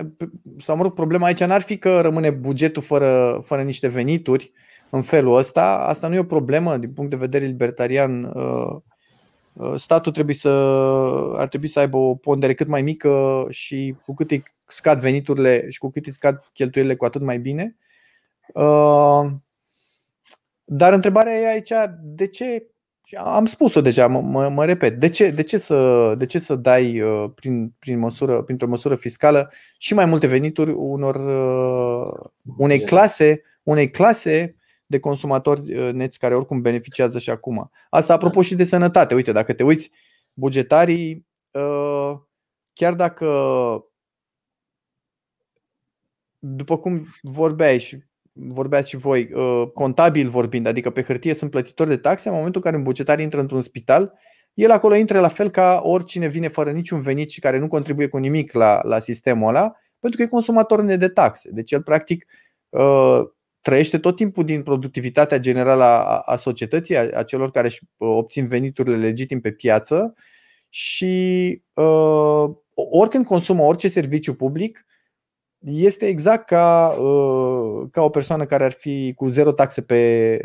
sau mă rog, problema aici n-ar fi că rămâne bugetul fără, fără niște venituri în felul ăsta. Asta nu e o problemă din punct de vedere libertarian. Uh, statul trebuie să, ar trebui să aibă o pondere cât mai mică și cu cât îi scad veniturile și cu cât îi scad cheltuielile, cu atât mai bine. Uh, dar întrebarea e aici, de ce am spus-o deja, mă, mă, mă repet. De ce, de ce, să, de ce să dai uh, prin, prin măsură, printr-o măsură fiscală și mai multe venituri unor, uh, unei clase, unei clase de consumatori neți care oricum beneficiază și acum. Asta apropo și de sănătate. Uite, dacă te uiți, bugetarii, chiar dacă după cum vorbeai și vorbeați și voi, contabil vorbind, adică pe hârtie sunt plătitori de taxe, în momentul în care un bugetar intră într-un spital, el acolo intră la fel ca oricine vine fără niciun venit și care nu contribuie cu nimic la, la sistemul ăla, pentru că e consumator de taxe. Deci el practic uh, trăiește tot timpul din productivitatea generală a, a societății, a, a celor care își uh, obțin veniturile legitim pe piață și uh, oricând consumă orice serviciu public, este exact ca, uh, ca o persoană care ar fi cu zero taxe pe,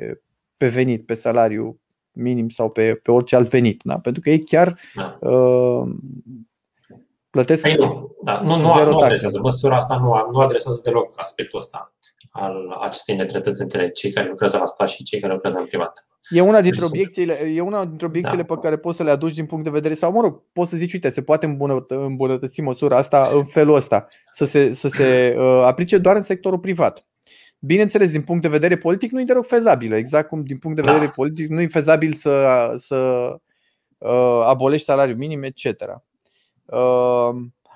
pe venit, pe salariu minim sau pe, pe orice alt venit. Da? Pentru că ei chiar da. uh, plătesc păi nu, da, nu, nu, zero nu adresează. Măsura asta nu, nu adresează deloc aspectul ăsta al acestei nedreptăți între cei care lucrează la stat și cei care lucrează în privat. E una dintre deci, obiecțiile, e una dintre obiecțiile da. pe care poți să le aduci din punct de vedere, sau mă rog, poți să zici, uite, se poate îmbunătăți măsura asta în felul ăsta, să se, să se uh, aplice doar în sectorul privat. Bineînțeles, din punct de vedere politic nu e deloc fezabilă, exact cum din punct de vedere da. politic nu e fezabil să, să uh, abolești salariul minim, etc. Uh,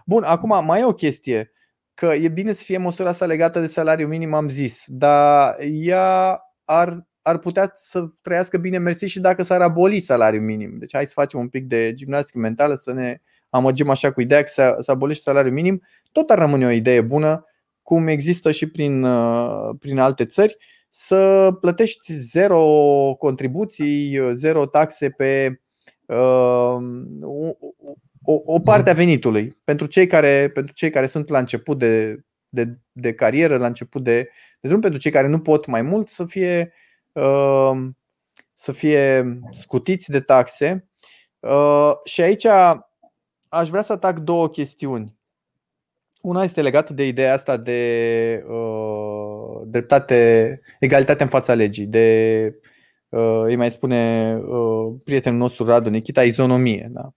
bun, acum mai e o chestie, că e bine să fie măsura asta legată de salariul minim, am zis, dar ea ar, ar putea să trăiască bine mersi și dacă s-ar aboli salariul minim. Deci hai să facem un pic de gimnastică mentală, să ne amăgim așa cu ideea că să abolești salariul minim, tot ar rămâne o idee bună cum există și prin, uh, prin alte țări, să plătești zero contribuții, zero taxe pe uh, o, o parte a venitului. Pentru cei care, pentru cei care sunt la început de, de, de carieră, la început de, de drum, pentru cei care nu pot mai mult, să fie, uh, să fie scutiți de taxe. Uh, și aici aș vrea să atac două chestiuni. Una este legată de ideea asta de uh, dreptate, egalitate în fața legii, de uh, îi mai spune uh, prietenul nostru Radu Nikita, izonomie. Da?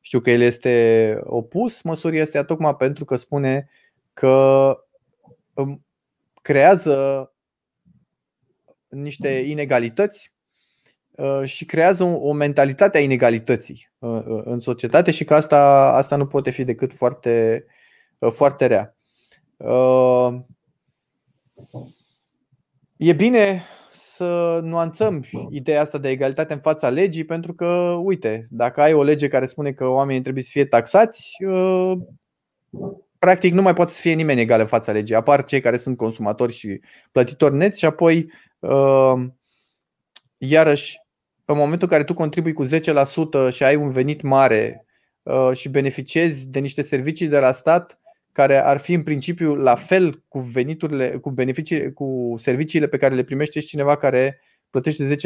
Știu că el este opus măsurii astea tocmai pentru că spune că um, creează niște inegalități uh, și creează o mentalitate a inegalității uh, uh, în societate și că asta, asta nu poate fi decât foarte uh, Uh, foarte rea. Uh, e bine să nuanțăm ideea asta de egalitate în fața legii, pentru că, uite, dacă ai o lege care spune că oamenii trebuie să fie taxați, uh, practic nu mai poate să fie nimeni egal în fața legii. Apar cei care sunt consumatori și plătitori neți și apoi, iarăși, în momentul în care tu contribui cu 10% și ai un venit mare și beneficiezi de niște servicii de la stat, care ar fi în principiu la fel cu veniturile, cu beneficii, cu serviciile pe care le primește și cineva care plătește 10%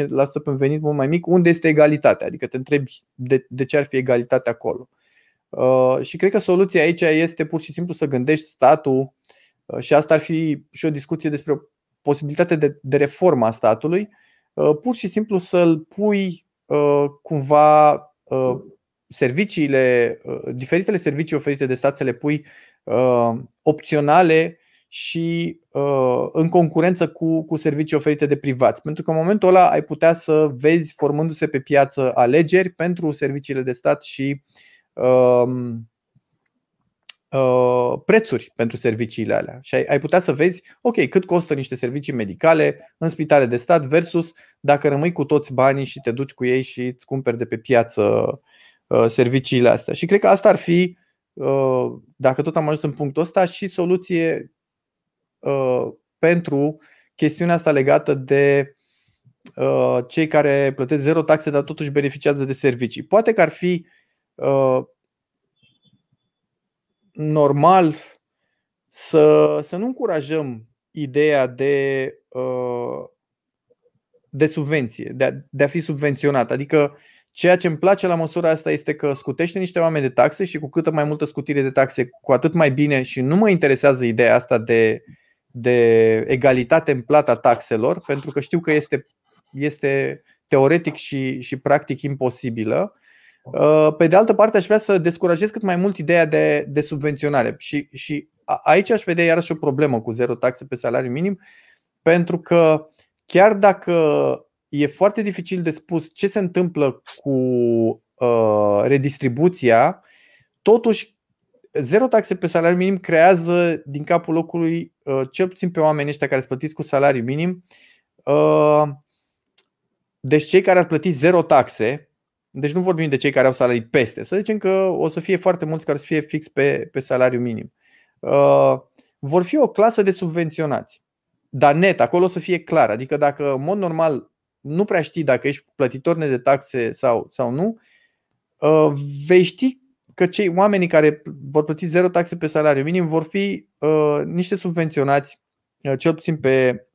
pe un venit mult mai mic, unde este egalitatea? Adică te întrebi de, de ce ar fi egalitate acolo. Uh, și cred că soluția aici este pur și simplu să gândești statul uh, și asta ar fi și o discuție despre o posibilitate de, de reformă a statului, uh, pur și simplu să-l pui uh, cumva uh, serviciile, uh, diferitele servicii oferite de stat să le pui uh, opționale și uh, în concurență cu, cu servicii oferite de privați. Pentru că în momentul ăla ai putea să vezi formându-se pe piață alegeri pentru serviciile de stat și uh, uh, prețuri pentru serviciile alea. Și ai, ai putea să vezi, ok, cât costă niște servicii medicale în spitale de stat versus dacă rămâi cu toți banii și te duci cu ei și îți cumperi de pe piață uh, serviciile astea. Și cred că asta ar fi Uh, dacă tot am ajuns în punctul ăsta, și soluție uh, pentru chestiunea asta legată de uh, cei care plătesc zero taxe, dar totuși beneficiază de servicii. Poate că ar fi normal să, să nu încurajăm ideea de, de subvenție, de a, de a fi subvenționat. Adică Ceea ce îmi place la măsura asta este că scutește niște oameni de taxe și cu câtă mai multă scutire de taxe, cu atât mai bine și nu mă interesează ideea asta de, de egalitate în plata taxelor, pentru că știu că este, este teoretic și, și practic imposibilă. Uh, pe de altă parte, aș vrea să descurajez cât mai mult ideea de, de subvenționare. Și, și aici aș vedea iarăși o problemă cu zero taxe pe salariu minim, pentru că chiar dacă e foarte dificil de spus ce se întâmplă cu uh, redistribuția, totuși zero taxe pe salariu minim creează din capul locului, uh, cel puțin pe oamenii ăștia care sunt plătiți cu salariu minim, uh, deci cei care ar plăti zero taxe, deci nu vorbim de cei care au salarii peste, să zicem că o să fie foarte mulți care să fie fix pe, pe salariu minim. Uh, vor fi o clasă de subvenționați. Dar net, acolo o să fie clar. Adică dacă în mod normal nu prea știi dacă ești plătitor net de taxe sau, sau nu, uh, vei ști că cei oamenii care vor plăti zero taxe pe salariu minim vor fi uh, niște subvenționați, uh, cel puțin pe,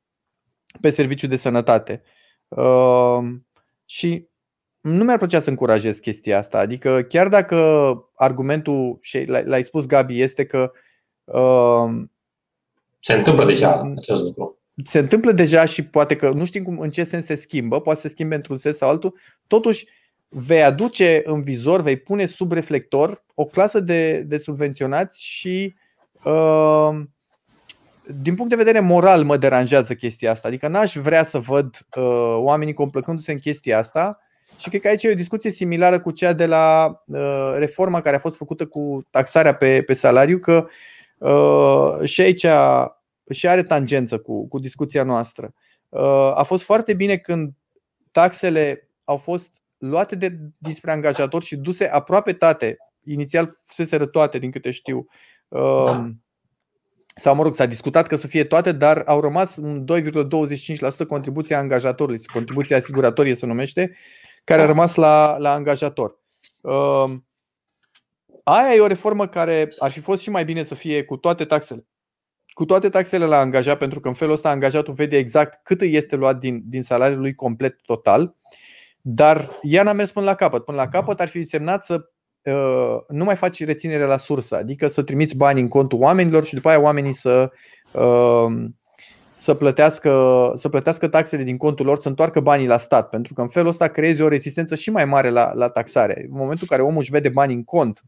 pe serviciu de sănătate. Uh, și nu mi-ar plăcea să încurajez chestia asta. Adică chiar dacă argumentul, și l-ai spus Gabi, este că uh, se întâmplă deja acest lucru. Se întâmplă deja și poate că nu știm cum, în ce sens se schimbă, poate să se schimbe într-un sens sau altul. Totuși, vei aduce în vizor, vei pune sub reflector o clasă de, de subvenționați și uh, din punct de vedere moral mă deranjează chestia asta. Adică n-aș vrea să văd uh, oamenii complăcându-se în chestia asta și cred că aici e o discuție similară cu cea de la uh, reforma care a fost făcută cu taxarea pe, pe salariu, că uh, și aici și are tangență cu, cu discuția noastră. Uh, a fost foarte bine când taxele au fost luate de dinspre angajatori și duse aproape toate. Inițial fuseseră toate, din câte știu. Uh, da. Sau, mă rog, s-a discutat că să fie toate, dar au rămas un 2,25% contribuția angajatorului, contribuția asiguratorie se numește, care a rămas la, la angajator. Uh, aia e o reformă care ar fi fost și mai bine să fie cu toate taxele. Cu toate taxele la angajat, pentru că în felul ăsta angajatul vede exact cât îi este luat din, din salariul lui complet total, dar ea n-a mers până la capăt. Până la capăt ar fi semnat să uh, nu mai faci reținere la sursă, adică să trimiți bani în contul oamenilor și după aia oamenii să uh, să plătească, să plătească taxele din contul lor, să întoarcă banii la stat, pentru că în felul ăsta creezi o rezistență și mai mare la, la taxare. În momentul în care omul își vede bani în cont,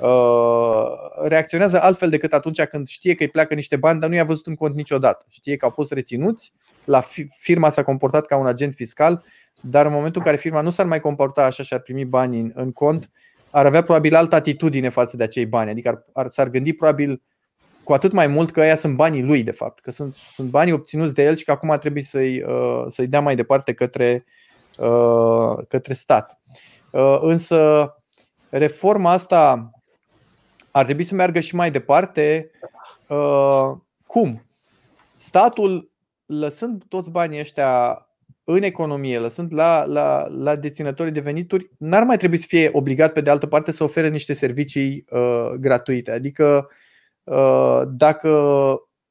uh, reacționează altfel decât atunci când știe că îi pleacă niște bani, dar nu i-a văzut în cont niciodată. Știe că au fost reținuți, la firma s-a comportat ca un agent fiscal, dar în momentul în care firma nu s-ar mai comporta așa și ar primi bani în, în cont, ar avea probabil altă atitudine față de acei bani. Adică ar, ar, s-ar gândi probabil cu atât mai mult că aia sunt banii lui, de fapt, că sunt, sunt banii obținuți de el și că acum trebuie să-i, uh, să-i dea mai departe către, uh, către stat. Uh, însă, reforma asta ar trebui să meargă și mai departe. Cum? Statul, lăsând toți banii ăștia în economie, lăsând la, la, la deținătorii de venituri, n-ar mai trebui să fie obligat pe de altă parte să ofere niște servicii uh, gratuite. Adică uh, Uh, dacă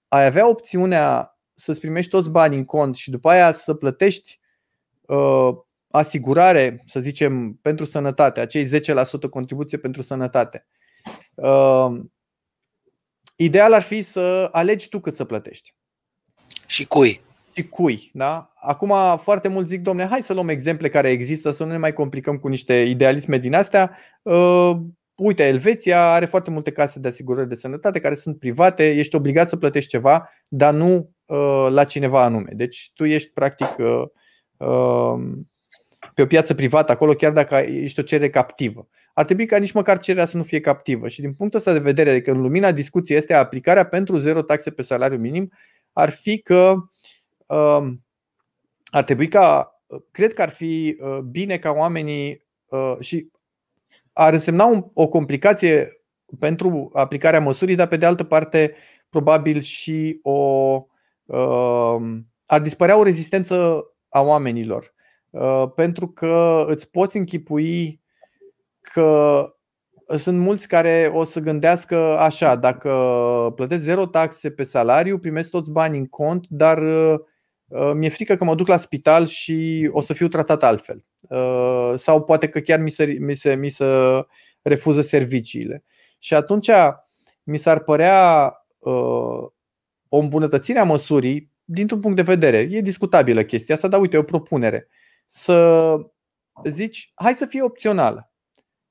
ai avea opțiunea să-ți primești toți banii în cont și după aia să plătești uh, asigurare, să zicem, pentru sănătate, acei 10% contribuție pentru sănătate. Uh, ideal ar fi să alegi tu cât să plătești. Și cui? Și cui, da? Acum foarte mulți zic, domne, hai să luăm exemple care există, să nu ne mai complicăm cu niște idealisme din astea uite, Elveția are foarte multe case de asigurări de sănătate care sunt private, ești obligat să plătești ceva, dar nu uh, la cineva anume. Deci tu ești practic uh, uh, pe o piață privată acolo, chiar dacă ești o cerere captivă. Ar trebui ca nici măcar cererea să nu fie captivă. Și din punctul ăsta de vedere, adică în lumina discuției este aplicarea pentru zero taxe pe salariu minim, ar fi că uh, ar trebui ca, cred că ar fi uh, bine ca oamenii uh, și ar însemna un, o complicație pentru aplicarea măsurii, dar pe de altă parte probabil și o uh, ar dispărea o rezistență a oamenilor. Uh, pentru că îți poți închipui că sunt mulți care o să gândească așa, dacă plătesc zero taxe pe salariu, primesc toți banii în cont, dar uh, mi-e frică că mă duc la spital și o să fiu tratat altfel. Uh, sau poate că chiar mi se, mi se, mi se refuză serviciile. Și atunci mi s-ar părea uh, o îmbunătățire a măsurii dintr-un punct de vedere. E discutabilă chestia asta, dar uite, e o propunere. Să zici, hai să fie opțională.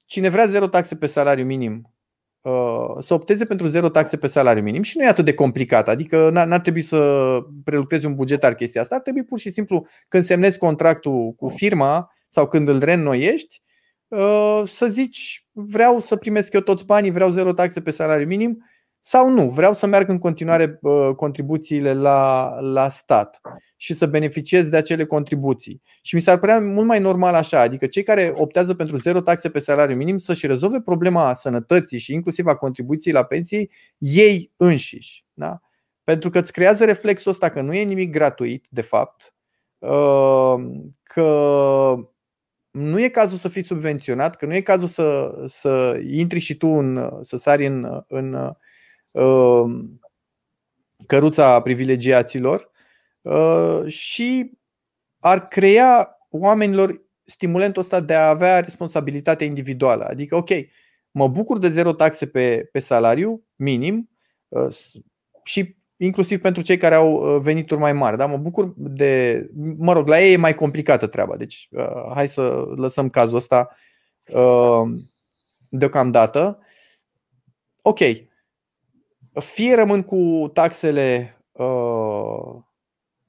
Cine vrea zero taxe pe salariu minim, uh, să opteze pentru zero taxe pe salariu minim și nu e atât de complicat. Adică n-ar trebui să prelucrezi un bugetar chestia asta. Ar trebui pur și simplu când semnezi contractul cu firma sau când îl reînnoiești, uh, să zici vreau să primesc eu toți banii, vreau zero taxe pe salariu minim sau nu, vreau să merg în continuare contribuțiile la, la stat și să beneficiez de acele contribuții. Și mi s-ar părea mult mai normal așa, adică cei care optează pentru zero taxe pe salariu minim să-și rezolve problema sănătății și inclusiv a contribuției la pensii ei înșiși. Da? Pentru că îți creează reflexul ăsta că nu e nimic gratuit, de fapt, uh, că nu e cazul să fii subvenționat, că nu e cazul să, să intri și tu în, să sari în, în Um, căruța privilegiaților uh, și ar crea oamenilor stimulentul ăsta de a avea responsabilitate individuală. Adică, ok, mă bucur de zero taxe pe, pe salariu minim uh, și inclusiv pentru cei care au uh, venituri mai mari. Da? Mă bucur de. Mă rog, la ei e mai complicată treaba. Deci, hai să lăsăm cazul ăsta deocamdată. Ok, fie rămân cu taxele uh,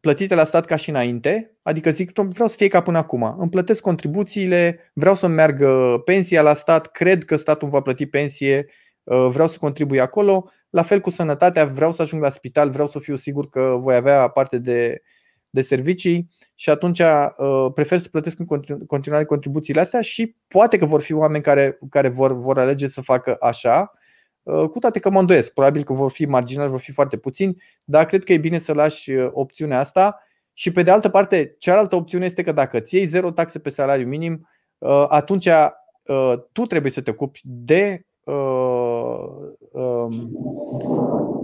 plătite la stat ca și înainte, adică zic, vreau să fie ca până acum, îmi plătesc contribuțiile, vreau să meargă pensia la stat, cred că statul va plăti pensie, uh, vreau să contribui acolo, la fel cu sănătatea, vreau să ajung la spital, vreau să fiu sigur că voi avea parte de, de servicii și atunci uh, prefer să plătesc în continuare contribuțiile astea și poate că vor fi oameni care, care vor, vor alege să facă așa, Uh, cu toate că mă îndoiesc, probabil că vor fi marginali, vor fi foarte puțini, dar cred că e bine să lași uh, opțiunea asta. Și pe de altă parte, cealaltă opțiune este că dacă ți iei zero taxe pe salariu minim, uh, atunci tu trebuie să te ocupi de um,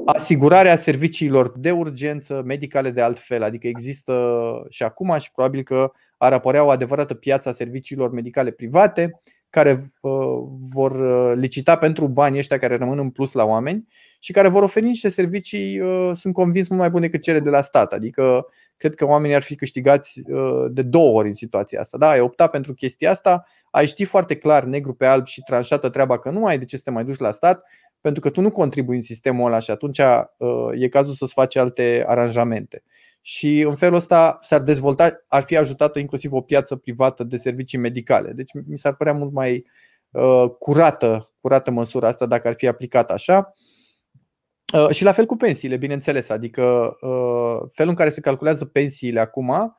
asigurarea serviciilor de urgență medicale de altfel. Adică există și acum și probabil că ar apărea o adevărată piață a serviciilor medicale private care uh, vor uh, licita pentru banii ăștia care rămân în plus la oameni și care vor oferi niște servicii, uh, sunt convins, mult mai bune decât cele de la stat. Adică cred că oamenii ar fi câștigați de două ori în situația asta. Da, ai opta pentru chestia asta, ai ști foarte clar, negru pe alb și tranșată treaba că nu ai de ce să te mai duci la stat, pentru că tu nu contribui în sistemul ăla și atunci e cazul să-ți faci alte aranjamente și în felul ăsta s-ar dezvolta, ar fi ajutată inclusiv o piață privată de servicii medicale. Deci mi s-ar părea mult mai uh, curată, curată măsura asta dacă ar fi aplicată așa. Uh, și la fel cu pensiile, bineînțeles, adică uh, felul în care se calculează pensiile acum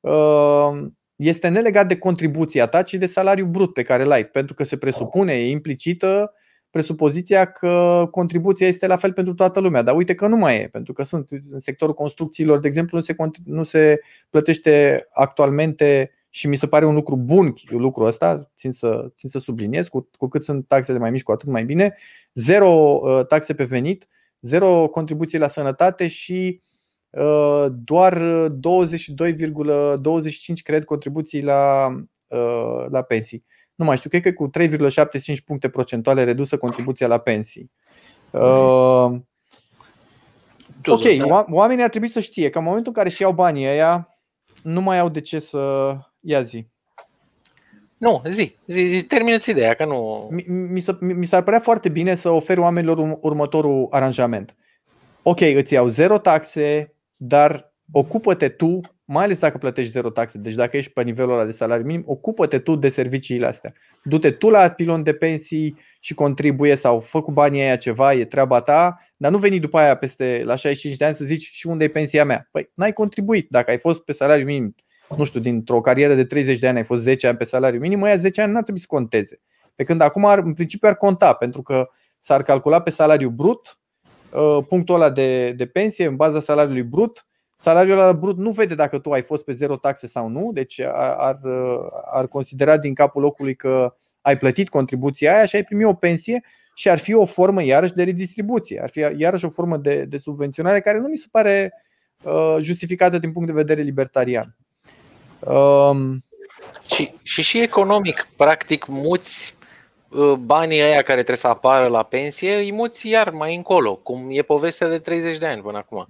uh, este nelegat de contribuția ta, ci de salariul brut pe care îl ai, pentru că se presupune, e implicită presupoziția că contribuția este la fel pentru toată lumea. Dar uite că nu mai e, pentru că sunt în sectorul construcțiilor, de exemplu, nu se, nu se plătește actualmente și mi se pare un lucru bun lucrul ăsta, țin să, țin să subliniez, cu, cu cât sunt taxele mai mici, cu atât mai bine. Zero uh, taxe pe venit, zero contribuții la sănătate și uh, doar 22,25 cred contribuții la, uh, la pensii nu mai știu, cred că cu 3,75 puncte procentuale redusă contribuția la pensii. Uh, ok, oamenii ar trebui să știe că în momentul în care și iau banii ăia, nu mai au de ce să ia zi. Nu, zi, zi, zi termină-ți ideea, că nu... Mi, mi, mi s-ar părea foarte bine să oferi oamenilor următorul aranjament. Ok, îți iau zero taxe, dar ocupă-te tu mai ales dacă plătești zero taxe, deci dacă ești pe nivelul ăla de salariu minim, ocupă-te tu de serviciile astea. Du-te tu la pilon de pensii și contribuie sau fă cu banii aia ceva, e treaba ta, dar nu veni după aia peste la 65 de ani să zici și unde e pensia mea. Păi n-ai contribuit. Dacă ai fost pe salariu minim, nu știu, dintr-o carieră de 30 de ani ai fost 10 ani pe salariu minim, aia 10 ani n-ar trebui să conteze. Pe când acum ar, în principiu ar conta, pentru că s-ar calcula pe salariu brut uh, punctul ăla de, de pensie în baza salariului brut salariul ăla brut nu vede dacă tu ai fost pe zero taxe sau nu, deci ar, ar considera din capul locului că ai plătit contribuția aia și ai primit o pensie și ar fi o formă iarăși de redistribuție, ar fi iarăși o formă de, de subvenționare care nu mi se pare uh, justificată din punct de vedere libertarian. Um, și, și și economic, practic, muți uh, banii aia care trebuie să apară la pensie, îi muți iar mai încolo, cum e povestea de 30 de ani până acum.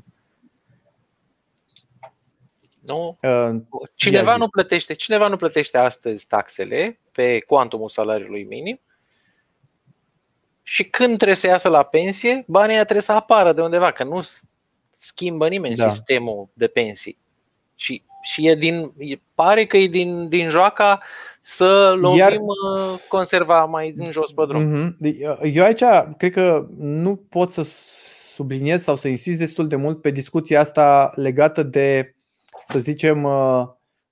Nu? Uh, cineva nu plătește, cineva nu plătește astăzi taxele pe cuantumul salariului minim și când trebuie să iasă la pensie, banii trebuie să apară de undeva, că nu schimbă nimeni da. sistemul de pensii. Și, și e din, e, pare că e din, din joaca să lovim Iar... Uh, conserva mai în jos pe drum. Mm-hmm. Eu aici cred că nu pot să subliniez sau să insist destul de mult pe discuția asta legată de, să zicem, uh,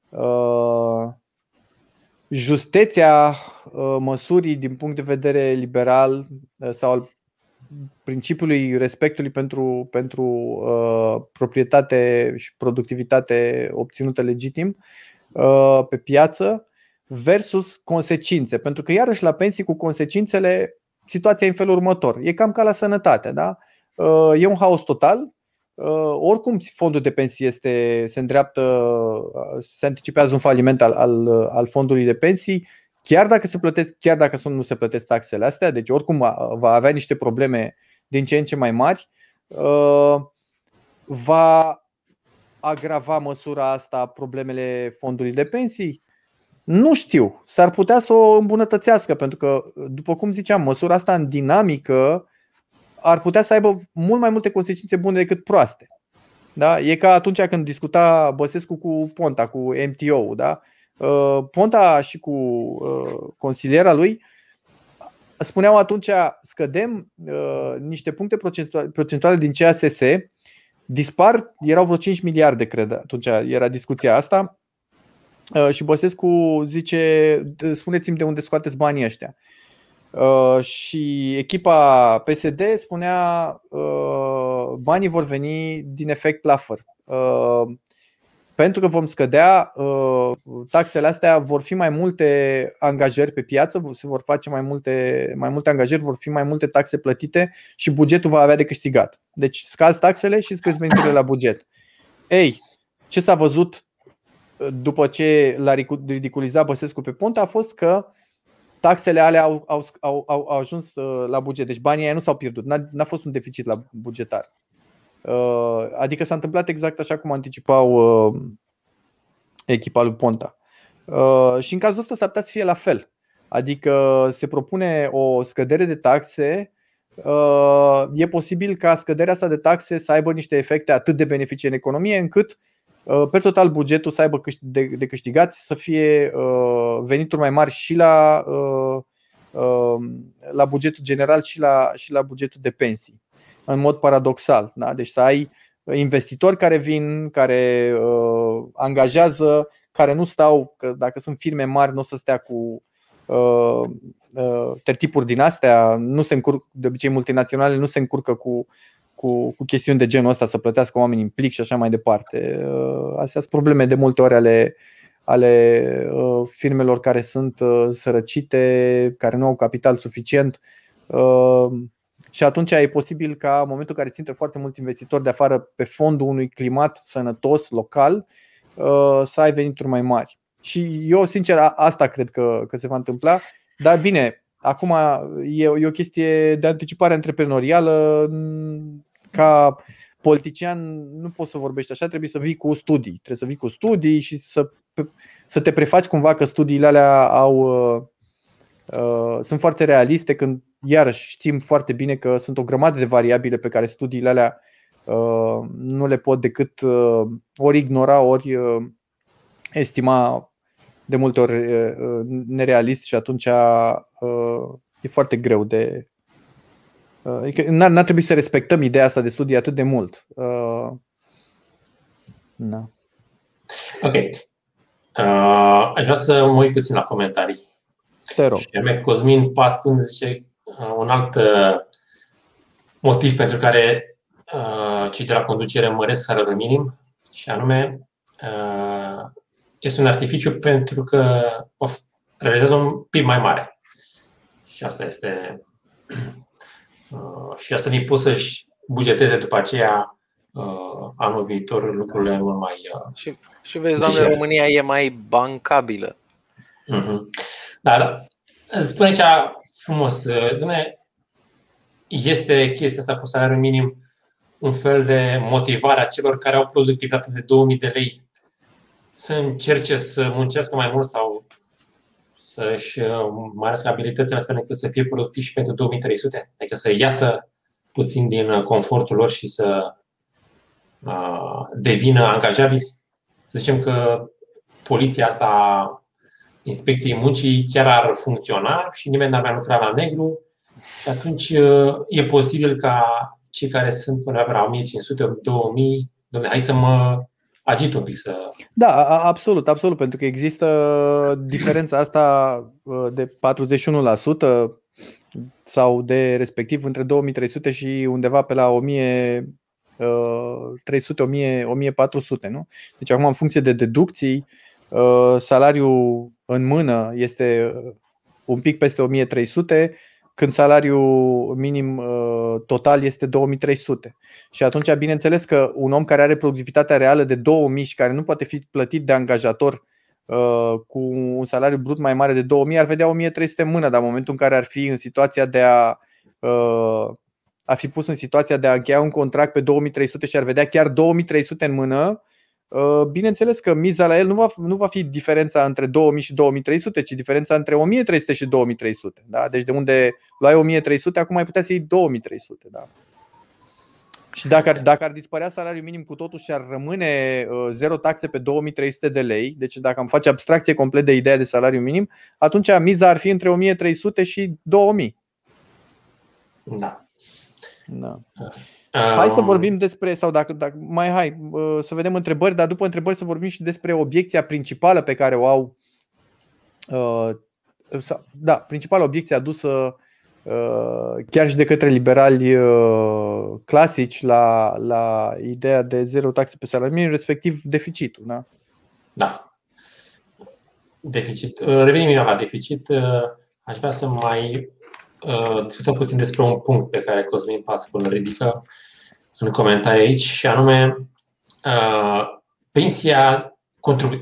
uh, justețea uh, măsurii din punct de vedere liberal uh, sau al principiului respectului pentru, pentru uh, proprietate și productivitate obținută legitim uh, pe piață versus consecințe. Pentru că, iarăși, la pensii cu consecințele, situația e în felul următor. E cam ca la sănătate. Da? Uh, e un haos total. Uh, oricum, fondul de pensii este, se îndreaptă, uh, se anticipează un faliment al, al, al fondului de pensii, chiar dacă se plătesc, chiar dacă nu se plătesc taxele astea, deci oricum va avea niște probleme din ce în ce mai mari, va agrava măsura asta problemele fondului de pensii? Nu știu. S-ar putea să o îmbunătățească, pentru că, după cum ziceam, măsura asta în dinamică ar putea să aibă mult mai multe consecințe bune decât proaste. Da? E ca atunci când discuta Băsescu cu Ponta, cu MTO. Da? Uh, Ponta și cu uh, consiliera lui spuneau atunci scădem uh, niște puncte procentuale din CASS, dispar, erau vreo 5 miliarde, cred, atunci era discuția asta. Și Băsescu zice, spuneți-mi de unde scoateți banii ăștia. Uh, și echipa PSD spunea uh, banii vor veni din efect Laffer. Uh, pentru că vom scădea taxele astea, vor fi mai multe angajări pe piață, se vor face mai multe, mai multe angajări, vor fi mai multe taxe plătite și bugetul va avea de câștigat. Deci scazi taxele și scăzi veniturile la buget. Ei, ce s-a văzut după ce l-a ridiculizat Băsescu pe Ponta a fost că taxele alea au, au, au, au ajuns uh, la buget. Deci banii aia nu s-au pierdut. N-a, n-a fost un deficit la bugetar. Uh, adică s-a întâmplat exact așa cum anticipau uh, echipa lui Ponta. Și în cazul ăsta s-ar putea să fie la fel. Adică se propune o scădere de taxe e posibil ca scăderea asta de taxe să aibă niște efecte atât de benefice în economie încât Uh, pe total bugetul să aibă de câștigat, să fie uh, venituri mai mari și la, uh, la bugetul general și la, și la bugetul de pensii. În mod paradoxal. Da? Deci să ai investitori care vin, care angajează, care nu stau, că dacă sunt firme mari, nu o să stea cu tertipuri din astea, nu se încurcă, de obicei multinaționale nu se încurcă cu cu, cu chestiuni de genul ăsta, să plătească oamenii în plic și așa mai departe. Uh, astea sunt probleme de multe ori ale, ale uh, firmelor care sunt uh, sărăcite, care nu au capital suficient. Și atunci e posibil ca în momentul în care ți foarte mult investitori de afară pe fondul unui climat sănătos, local, să ai venituri mai mari. Și eu, sincer, asta cred că, că se va întâmpla. Dar bine, acum e, e o chestie de anticipare antreprenorială ca politician nu poți să vorbești așa, trebuie să vii cu studii. Trebuie să vii cu studii și să, să te prefaci cumva că studiile alea au, uh, uh, sunt foarte realiste când iarăși știm foarte bine că sunt o grămadă de variabile pe care studiile alea uh, nu le pot decât uh, ori ignora, ori uh, estima de multe ori uh, nerealist și atunci uh, e foarte greu de, Uh, adică n-ar trebui să respectăm ideea asta de studii atât de mult. Uh, da. Ok. Uh, aș vrea să mă uit puțin la comentarii. Te rog. Și Cosmin Pascun zice uh, un alt uh, motiv pentru care uh, cei de la conducere măresc salariul minim și anume uh, este un artificiu pentru că realizează un PIB mai mare. Și asta este Uh, și asta ne pus să-și bugeteze după aceea uh, anul viitor lucrurile mult mai. Uh, și, și vezi, doamne, deci, România e mai bancabilă. Uh-huh. Dar spune aici frumos, dumne, este chestia asta cu salariul minim un fel de motivare a celor care au productivitate de 2000 de lei să încerce să muncească mai mult sau să-și mărească abilitățile astfel încât să fie productiv și pentru 2300? Adică să iasă puțin din confortul lor și să devină angajabili? Să zicem că poliția asta inspecției muncii chiar ar funcționa și nimeni n-ar mai lucra la negru și atunci e posibil ca cei care sunt până la 1500, 2000, domne, hai să mă agit un pic să... Da, absolut, absolut, pentru că există diferența asta de 41% sau de respectiv între 2300 și undeva pe la 1300, 1400, nu? Deci acum în funcție de deducții, salariul în mână este un pic peste 1300 când salariul minim uh, total este 2300. Și atunci, bineînțeles că un om care are productivitatea reală de 2000 și care nu poate fi plătit de angajator uh, cu un salariu brut mai mare de 2000 ar vedea 1300 în mână, dar în momentul în care ar fi în situația de a uh, a fi pus în situația de a încheia un contract pe 2300 și ar vedea chiar 2300 în mână, Uh, bineînțeles că miza la el nu va, nu va fi diferența între 2000 și 2300, ci diferența între 1300 și 2300. Da? Deci de unde luai 1300, acum ai putea să iei 2300. Da? Și dacă ar, dacă ar dispărea salariul minim cu totul și ar rămâne uh, zero taxe pe 2300 de lei, deci dacă am face abstracție complet de ideea de salariu minim, atunci miza ar fi între 1300 și 2000. Da. da. Hai să vorbim despre, sau dacă, dacă mai hai, să vedem întrebări, dar după întrebări să vorbim și despre obiecția principală pe care o au. Uh, da, principala obiecție adusă uh, chiar și de către liberali uh, clasici la, la ideea de zero taxe pe salariu minim, respectiv deficitul. Da? Da. Deficit. Revenim la deficit. Aș vrea să mai Uh, discutăm puțin despre un punct pe care Cosmin Pascu îl ridică în comentarii aici, și anume uh, pensia,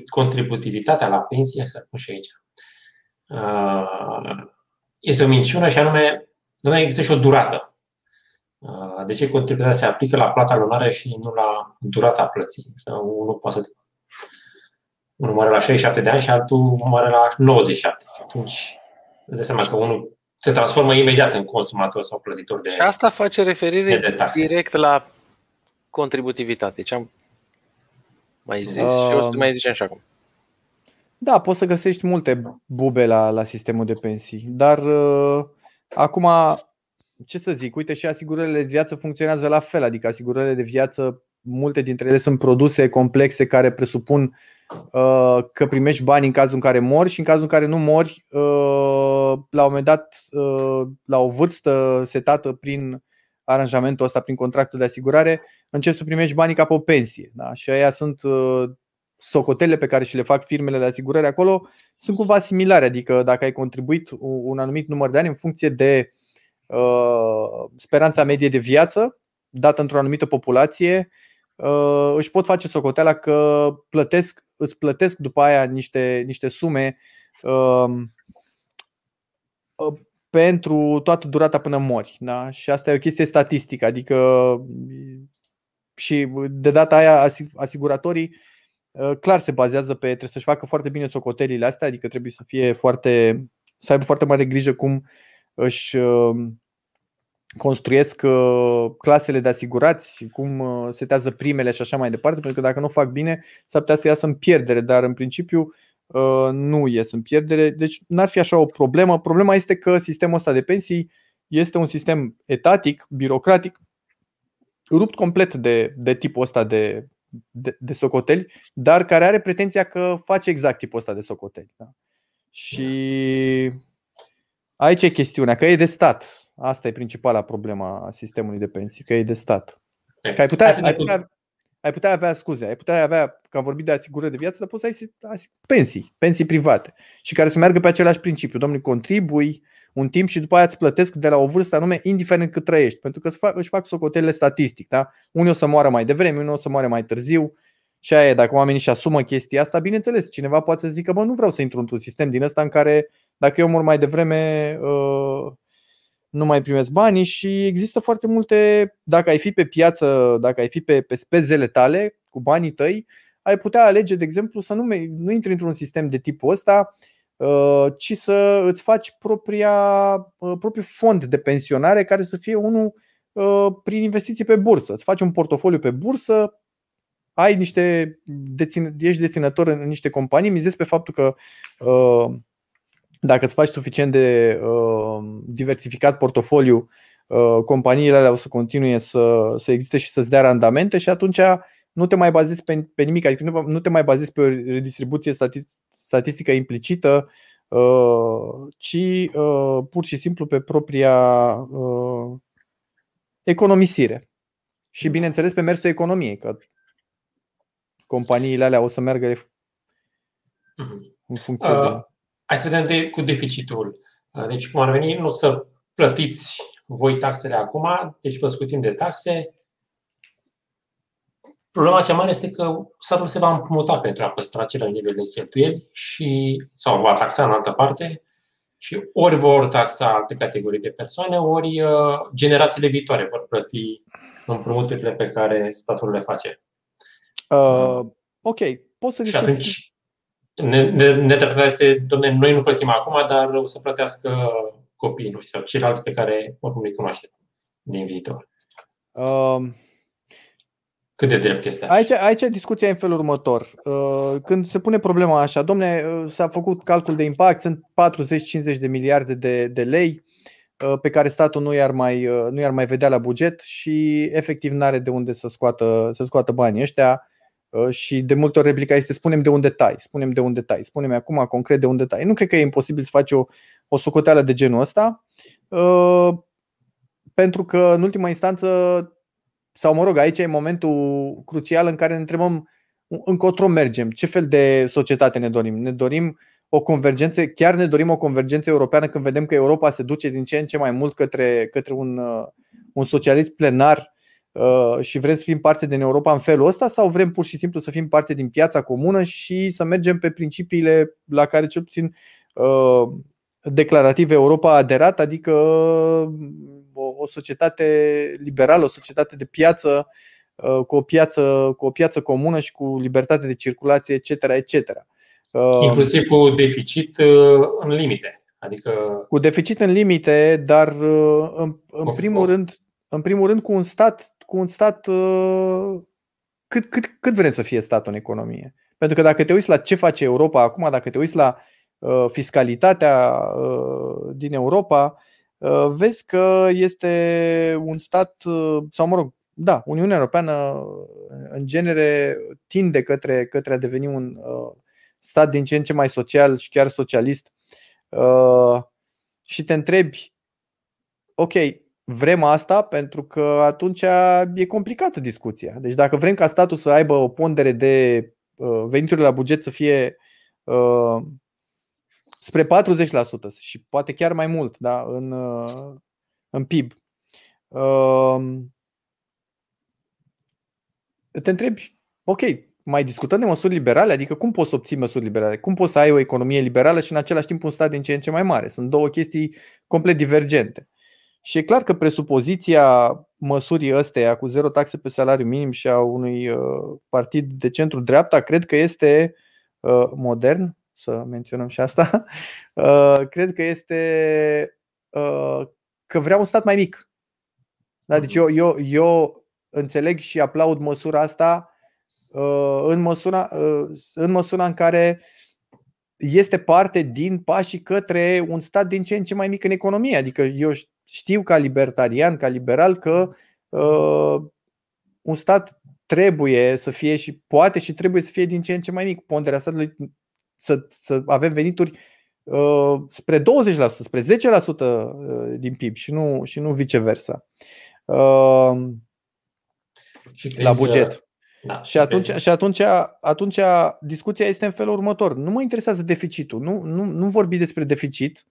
contributivitatea la pensie, să spun și aici, uh, este o minciună și anume, domnule, există și o durată. De ce contributivitatea se aplică la plata lunară și nu la durata plății? Unul poate să unul moare la 67 de ani și altul moare la 97. Și atunci îți dai seama că unul se transformă imediat în consumator sau plătitor de Și asta face referire de direct la contributivitate. Ce am mai zis uh, și o să mai zicem și acum. Da, poți să găsești multe bube la, la sistemul de pensii, dar uh, acum, ce să zic, uite și asigurările de viață funcționează la fel, adică asigurările de viață, multe dintre ele sunt produse complexe care presupun Uh, că primești bani în cazul în care mori și în cazul în care nu mori, uh, la un moment dat, uh, la o vârstă setată prin aranjamentul ăsta, prin contractul de asigurare, începi să primești banii ca pe o pensie. Da? Și aia sunt socotele pe care și le fac firmele de asigurare acolo, sunt cumva similare, adică dacă ai contribuit un anumit număr de ani în funcție de uh, speranța medie de viață dată într-o anumită populație, uh, își pot face socoteala că plătesc îți plătesc după aia niște, niște sume um, uh, pentru toată durata până mori. Da? Și asta e o chestie statistică, adică și de data aia asiguratorii uh, clar se bazează pe, trebuie să-și facă foarte bine socotelile astea, adică trebuie să fie foarte, să aibă foarte mare grijă cum își um, construiesc uh, clasele de asigurați, cum uh, setează primele și așa mai departe, pentru că dacă nu fac bine, s-ar putea să iasă în pierdere, dar în principiu uh, nu ies în pierdere. Deci n-ar fi așa o problemă. Problema este că sistemul ăsta de pensii este un sistem etatic, birocratic, rupt complet de, de tipul ăsta de, de, de socoteli, dar care are pretenția că face exact tipul ăsta de socoteli. Da? Și aici e chestiunea, că e de stat Asta e principala problema a sistemului de pensii, că e de stat. Că ai putea, ai, putea, ai putea avea, scuze, ai putea avea, că am vorbit de asigurări de viață, dar poți să ai pensii, pensii private și care să meargă pe același principiu. Domnule, contribui un timp și după aia îți plătesc de la o vârstă anume, indiferent cât trăiești, pentru că își fac socotele statistic. Da? Unii o să moară mai devreme, unii o să moară mai târziu. Și aia e, dacă oamenii și asumă chestia asta, bineînțeles, cineva poate să zică, bă, nu vreau să intru într-un sistem din ăsta în care dacă eu mor mai devreme, uh, nu mai primesc banii și există foarte multe, dacă ai fi pe piață, dacă ai fi pe, pe spezele tale cu banii tăi, ai putea alege, de exemplu, să nu, nu intri într-un sistem de tipul ăsta ci să îți faci propria, propriul fond de pensionare care să fie unul prin investiții pe bursă. Îți faci un portofoliu pe bursă, ai niște dețin, ești deținător în niște companii, mizezi pe faptul că dacă îți faci suficient de diversificat portofoliu, companiile alea o să continue să, să existe și să-ți dea randamente și atunci nu te mai bazezi pe, pe nimic, adică nu, nu te mai bazezi pe o redistribuție statistică implicită, ci pur și simplu pe propria economisire. Și bineînțeles pe mersul economiei, că companiile alea o să meargă mhm. în funcție uh, de. Hai să vedem de, cu deficitul. Uh, deci, cum ar veni, nu să plătiți voi taxele acum, deci vă scutim de taxe. Problema cea mare este că statul se va împrumuta pentru a păstra același nivel de cheltuieli și, sau va taxa în altă parte și ori vor taxa alte categorii de persoane, ori uh, generațiile viitoare vor plăti împrumuturile pe care statul le face. Uh, ok, poți să Și atunci nedreptatea este, domne, noi nu plătim acum, dar o să plătească copiii noștri sau ceilalți pe care oricum îi cunoaștem din viitor. Uh, cât de drept este așa? Aici, aici discuția e în felul următor. Uh, când se pune problema așa, domne, uh, s-a făcut calcul de impact, sunt 40-50 de miliarde de, de lei uh, pe care statul nu i-ar mai, nu i-ar mai vedea la buget și efectiv nu are de unde să scoată, să scoată banii ăștia și de multe ori replica este spunem de unde tai, spunem de unde tai, spunem acum concret de unde tai. Nu cred că e imposibil să faci o, o socoteală de genul ăsta, pentru că în ultima instanță sau mă rog, aici e momentul crucial în care ne întrebăm încotro mergem, ce fel de societate ne dorim. Ne dorim o convergență, chiar ne dorim o convergență europeană când vedem că Europa se duce din ce în ce mai mult către, către un, uh, un socialism plenar uh, și vrem să fim parte din Europa în felul ăsta sau vrem pur și simplu să fim parte din piața comună și să mergem pe principiile la care cel puțin uh, declarativ Europa a aderat, adică o, o societate liberală, o societate de piață uh, cu o piață, cu o piață comună și cu libertate de circulație, etc. etc. Uh, Inclusiv cu deficit uh, în limite. Adică... Cu deficit în limite, dar în, în primul rând, în primul rând cu un stat, cu un stat cât, cât, cât vrem să fie statul în economie. Pentru că dacă te uiți la ce face Europa acum, dacă te uiți la fiscalitatea din Europa, Uh, vezi că este un stat, uh, sau mă rog, da, Uniunea Europeană uh, în genere tinde către, către a deveni un stat din ce în ce mai social și chiar socialist și te întrebi, ok, vrem asta pentru că atunci e complicată discuția. Deci dacă vrem ca statul să aibă o pondere de venituri la buget să fie spre 40% și poate chiar mai mult da, în, uh, în PIB. Um, te întrebi, ok, mai discutăm de măsuri liberale? Adică cum poți să obții măsuri liberale? Cum poți să ai o economie liberală și în același timp un stat din ce în ce mai mare? Sunt două chestii complet divergente. Și e clar că presupoziția măsurii astea cu zero taxe pe salariu minim și a unui uh, partid de centru-dreapta cred că este uh, modern, să menționăm și asta, uh, cred că este uh, că vrea un stat mai mic. Da? Deci eu, eu, eu înțeleg și aplaud măsura asta uh, în măsura, în măsura în care este parte din pașii către un stat din ce în ce mai mic în economie. Adică eu știu ca libertarian, ca liberal, că uh, un stat trebuie să fie și poate și trebuie să fie din ce în ce mai mic. Ponderea statului să, să avem venituri uh, spre 20%, spre 10% uh, din PIB și nu, și nu viceversa. Uh, și crezi, la buget. Da, și atunci, și atunci, atunci discuția este în felul următor. Nu mă interesează deficitul. Nu, nu, nu vorbi despre deficit.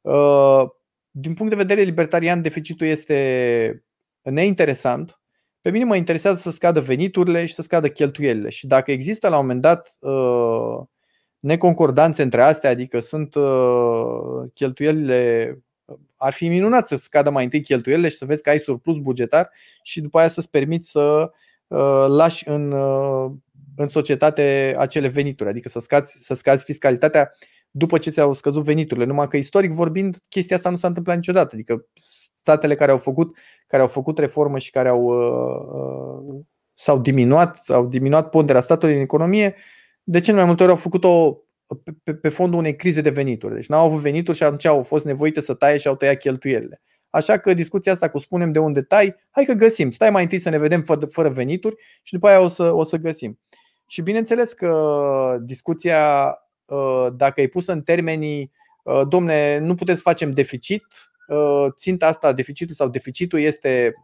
Uh, din punct de vedere libertarian, deficitul este neinteresant. Pe mine mă interesează să scadă veniturile și să scadă cheltuielile. Și dacă există la un moment dat uh, neconcordanțe între astea, adică sunt uh, cheltuielile ar fi minunat să scadă mai întâi cheltuielile și să vezi că ai surplus bugetar și după aia să-ți permiți să uh, lași în, uh, în societate acele venituri, adică să scazi, să scazi fiscalitatea după ce ți-au scăzut veniturile. Numai că istoric vorbind, chestia asta nu s-a întâmplat niciodată. Adică statele care au făcut, care au făcut reformă și care au, uh, s-au diminuat, au diminuat ponderea statului în economie, de ce mai multe ori au făcut-o pe, pe fondul unei crize de venituri. Deci n-au avut venituri și atunci au fost nevoite să taie și au tăiat cheltuielile. Așa că discuția asta cu spunem de unde tai, hai că găsim. Stai mai întâi să ne vedem fără, fără venituri și după aia o să, o să găsim. Și bineînțeles că discuția, uh, dacă e pusă în termenii, uh, domne, nu putem să facem deficit, uh, ținta asta, deficitul sau deficitul este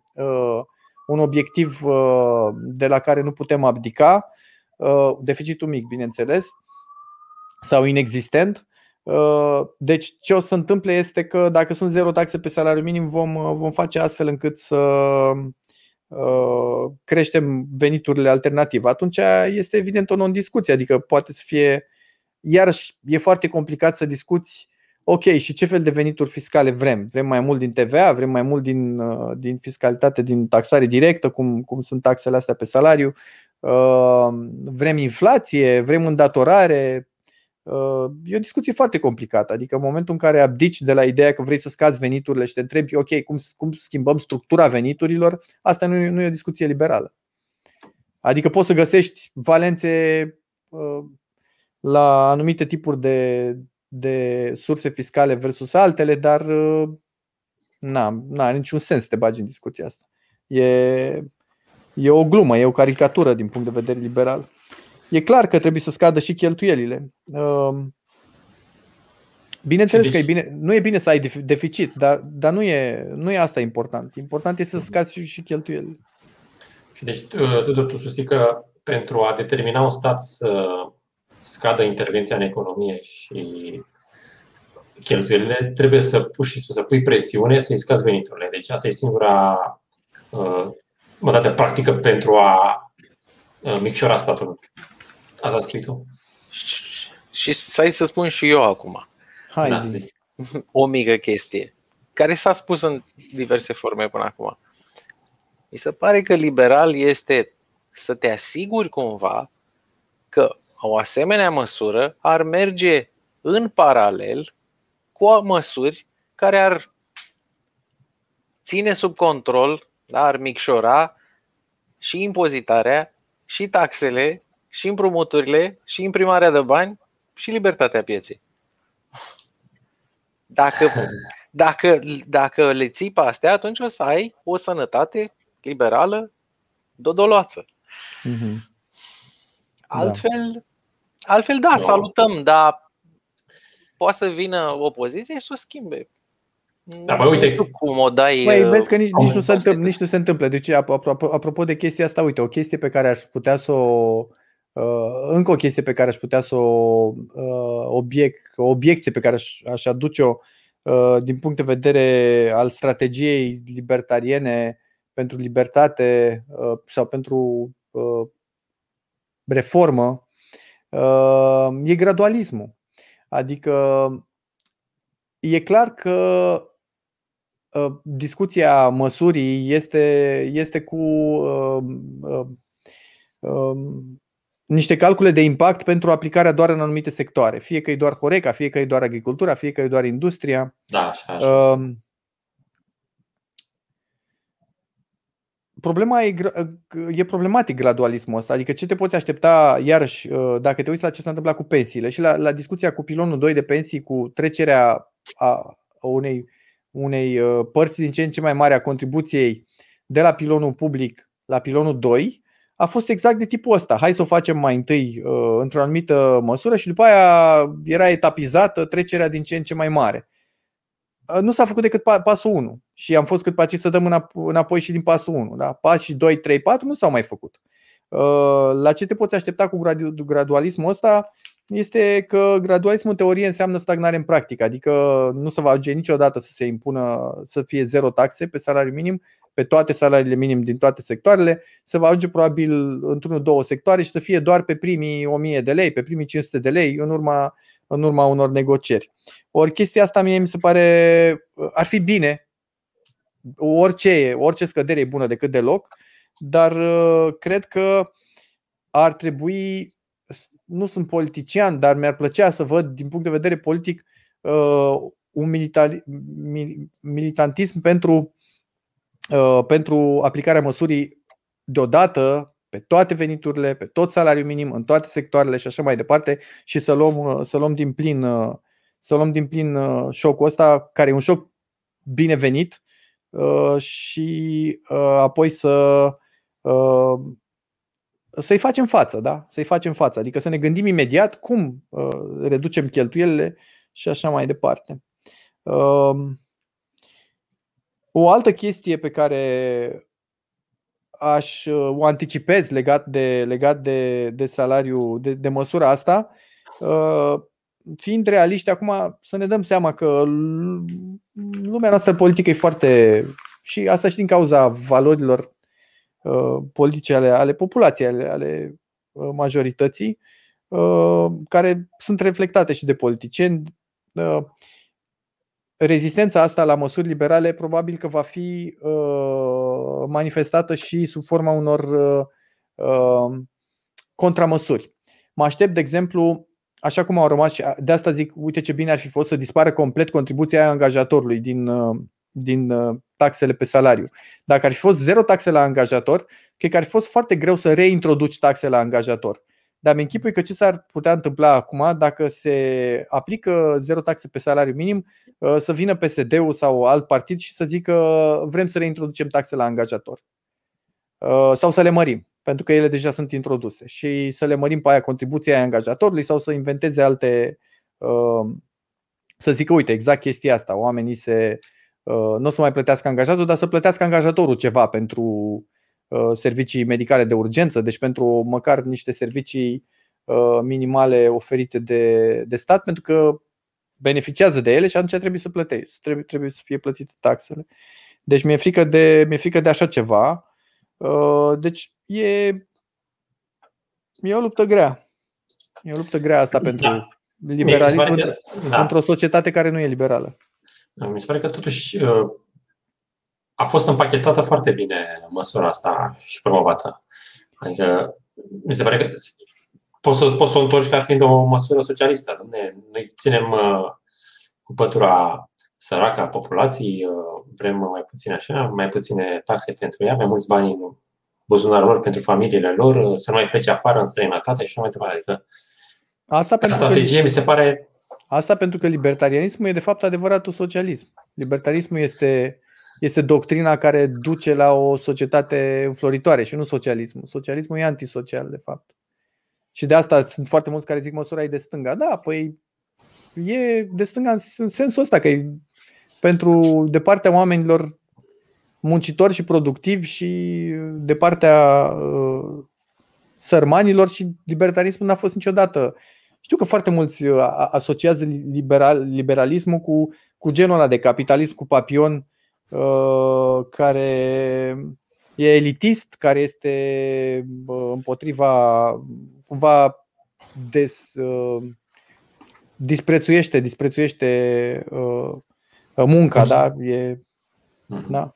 un obiectiv de la care nu putem abdica, deficitul mic, bineînțeles, sau inexistent. Deci ce o să întâmple este că dacă sunt zero taxe pe salariu minim vom, vom face astfel încât să Uh, creștem veniturile alternative, atunci este evident o non-discuție. Adică poate să fie, iarăși, e foarte complicat să discuți Ok, și ce fel de venituri fiscale vrem? Vrem mai mult din TVA, vrem mai mult din, uh, din fiscalitate, din taxare directă, cum, cum sunt taxele astea pe salariu, uh, vrem inflație, vrem îndatorare, E o discuție foarte complicată. Adică în momentul în care abdici de la ideea că vrei să scazi veniturile și te întrebi, ok, cum, cum schimbăm structura veniturilor, asta nu e, nu e o discuție liberală. Adică poți să găsești valențe uh, la anumite tipuri de, de surse fiscale versus altele, dar uh, n-a, n-are niciun sens să te bagi în discuția asta. E, e o glumă, e o caricatură din punct de vedere liberal. E clar că trebuie să scadă și cheltuielile. Um, bineînțeles că e bine, nu e bine să ai deficit, dar, dar nu, e, nu e asta important. Important este să scazi și, și cheltuielile. Și deci, Tudor, tu susții că pentru a determina un stat să scadă intervenția în economie și cheltuielile, trebuie să pui, și să pui presiune să-i scazi veniturile. Deci asta e singura uh, modalitate practică pentru a uh, micșora statul. Asta a scris tu. Și să să spun și eu acum. Hai, da, zi. O mică chestie, care s-a spus în diverse forme până acum. Mi se pare că liberal este să te asiguri cumva că o asemenea măsură ar merge în paralel cu măsuri care ar ține sub control, da, ar micșora și impozitarea și taxele și împrumuturile, și imprimarea de bani, și libertatea pieței. Dacă, dacă, dacă le ții pe astea, atunci o să ai o sănătate liberală dodoloață. Mm-hmm. Altfel, da. Altfel, da, no. salutăm, dar poate să vină opoziție și să o schimbe. Da, bă, uite. Nu cum o dai. Băi, vezi că nici, nici, nu se întâmplă, nici nu se întâmplă. Deci, apropo, apropo de chestia asta, uite, o chestie pe care aș putea să o Uh, încă o chestie pe care aș putea să o uh, obiect, o obiecție pe care aș, aș aduce-o uh, din punct de vedere al strategiei libertariene pentru libertate sau pentru reformă e gradualismul. Adică e clar că discuția măsurii este, este cu niște calcule de impact pentru aplicarea doar în anumite sectoare. Fie că e doar Horeca, fie că e doar agricultura, fie că e doar industria. Da, așa, așa. Problema e, e problematic gradualismul ăsta. Adică ce te poți aștepta, iarăși, uh, dacă te uiți la ce s-a întâmplat cu pensiile și la, la discuția cu pilonul 2 de pensii, cu trecerea a unei, unei uh, părți din ce în ce mai mare a contribuției de la pilonul public la pilonul 2, a fost exact de tipul ăsta. Hai să o facem mai întâi uh, într-o anumită măsură și după aia era etapizată trecerea din ce în ce mai mare. Uh, nu s-a făcut decât pasul 1 și am fost cât paci să dăm înapoi și din pasul 1. Da? Pașii 2, 3, 4 nu s-au mai făcut. Uh, la ce te poți aștepta cu gradualismul ăsta este că gradualismul în teorie înseamnă stagnare în practică, adică nu se va ajunge niciodată să se impună să fie zero taxe pe salariu minim, pe toate salariile minim din toate sectoarele, se va ajunge probabil într-unul, două sectoare și să fie doar pe primii 1000 de lei, pe primii 500 de lei, în urma, în urma unor negocieri. Ori chestia asta mie mi se pare, ar fi bine, orice, orice scădere e bună decât deloc, dar uh, cred că ar trebui nu sunt politician, dar mi-ar plăcea să văd din punct de vedere politic un militantism pentru, pentru aplicarea măsurii deodată pe toate veniturile, pe tot salariul minim, în toate sectoarele și așa mai departe și să luăm, să luăm din plin să luăm din plin șocul ăsta, care e un șoc binevenit și apoi să să-i facem față, da? Să-i facem față, adică să ne gândim imediat cum reducem cheltuielile și așa mai departe. O altă chestie pe care aș o anticipez legat de, legat de, de salariu, de, de măsura asta, fiind realiști, acum să ne dăm seama că lumea noastră politică e foarte. și asta și din cauza valorilor politice ale, ale populației, ale, ale majorității, care sunt reflectate și de politicieni rezistența asta la măsuri liberale probabil că va fi uh, manifestată și sub forma unor uh, uh, contramăsuri. Mă aștept, de exemplu, așa cum au rămas și de asta zic, uite ce bine ar fi fost să dispară complet contribuția angajatorului din, din taxele pe salariu. Dacă ar fi fost zero taxe la angajator, cred că ar fi fost foarte greu să reintroduci taxe la angajator. Dar mi închipui că ce s-ar putea întâmpla acum dacă se aplică zero taxe pe salariu minim, uh, să vină PSD-ul sau alt partid și să zică vrem să reintroducem taxe la angajator. Uh, sau să le mărim, pentru că ele deja sunt introduse. Și să le mărim pe aia contribuția aia angajatorului sau să inventeze alte. Uh, să zică, uite, exact chestia asta. Oamenii se. Nu o să mai plătească angajatul, dar să plătească angajatorul ceva pentru Uh, servicii medicale de urgență, deci pentru măcar niște servicii uh, minimale oferite de, de stat, pentru că beneficiază de ele și atunci trebuie să plătești, trebuie, trebuie să fie plătite taxele. Deci mi-e frică de, mi-e frică de așa ceva. Uh, deci e, e o luptă grea. E o luptă grea asta pentru da. liberalism că, da. pentru o societate care nu e liberală. Mi se pare că totuși a fost împachetată foarte bine măsura asta și promovată. Adică, mi se pare că poți să, poți să o întorci ca fiind o măsură socialistă. Dom'le, noi ținem uh, cu pătura săracă a populației, uh, vrem mai puține așa, mai puține taxe pentru ea, mai mulți bani în buzunarul lor pentru familiile lor, uh, să nu mai plece afară în străinătate și așa mai departe. Adică, asta pentru strategie că, mi se pare. Asta pentru că libertarianismul e de fapt adevăratul socialism. Libertarismul este este doctrina care duce la o societate înfloritoare și nu socialismul. Socialismul e antisocial, de fapt. Și de asta sunt foarte mulți care zic măsura e de stânga. Da, păi e de stânga în sensul ăsta că e pentru de partea oamenilor muncitori și productivi și de partea uh, sărmanilor și libertarismul n-a fost niciodată. Știu că foarte mulți uh, asociază liberal, liberalismul cu, cu genul ăla de capitalism cu papion Uh, care e elitist, care este împotriva cumva des, uh, disprețuiește, disprețuiește uh, munca, da? E, mhm. da?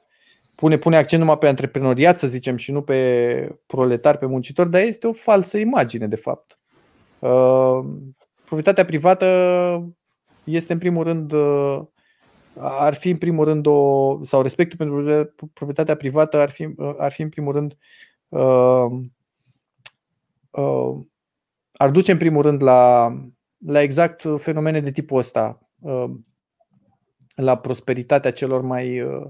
Pune, pune accent numai pe antreprenoriat, să zicem, și nu pe proletar, pe muncitor, dar este o falsă imagine, de fapt. Proprietatea privată este, în primul rând, ar fi în primul rând o, sau respectul pentru proprietatea privată ar fi, ar fi în primul rând uh, uh, ar duce în primul rând la, la exact fenomene de tipul ăsta, uh, la prosperitatea celor mai uh,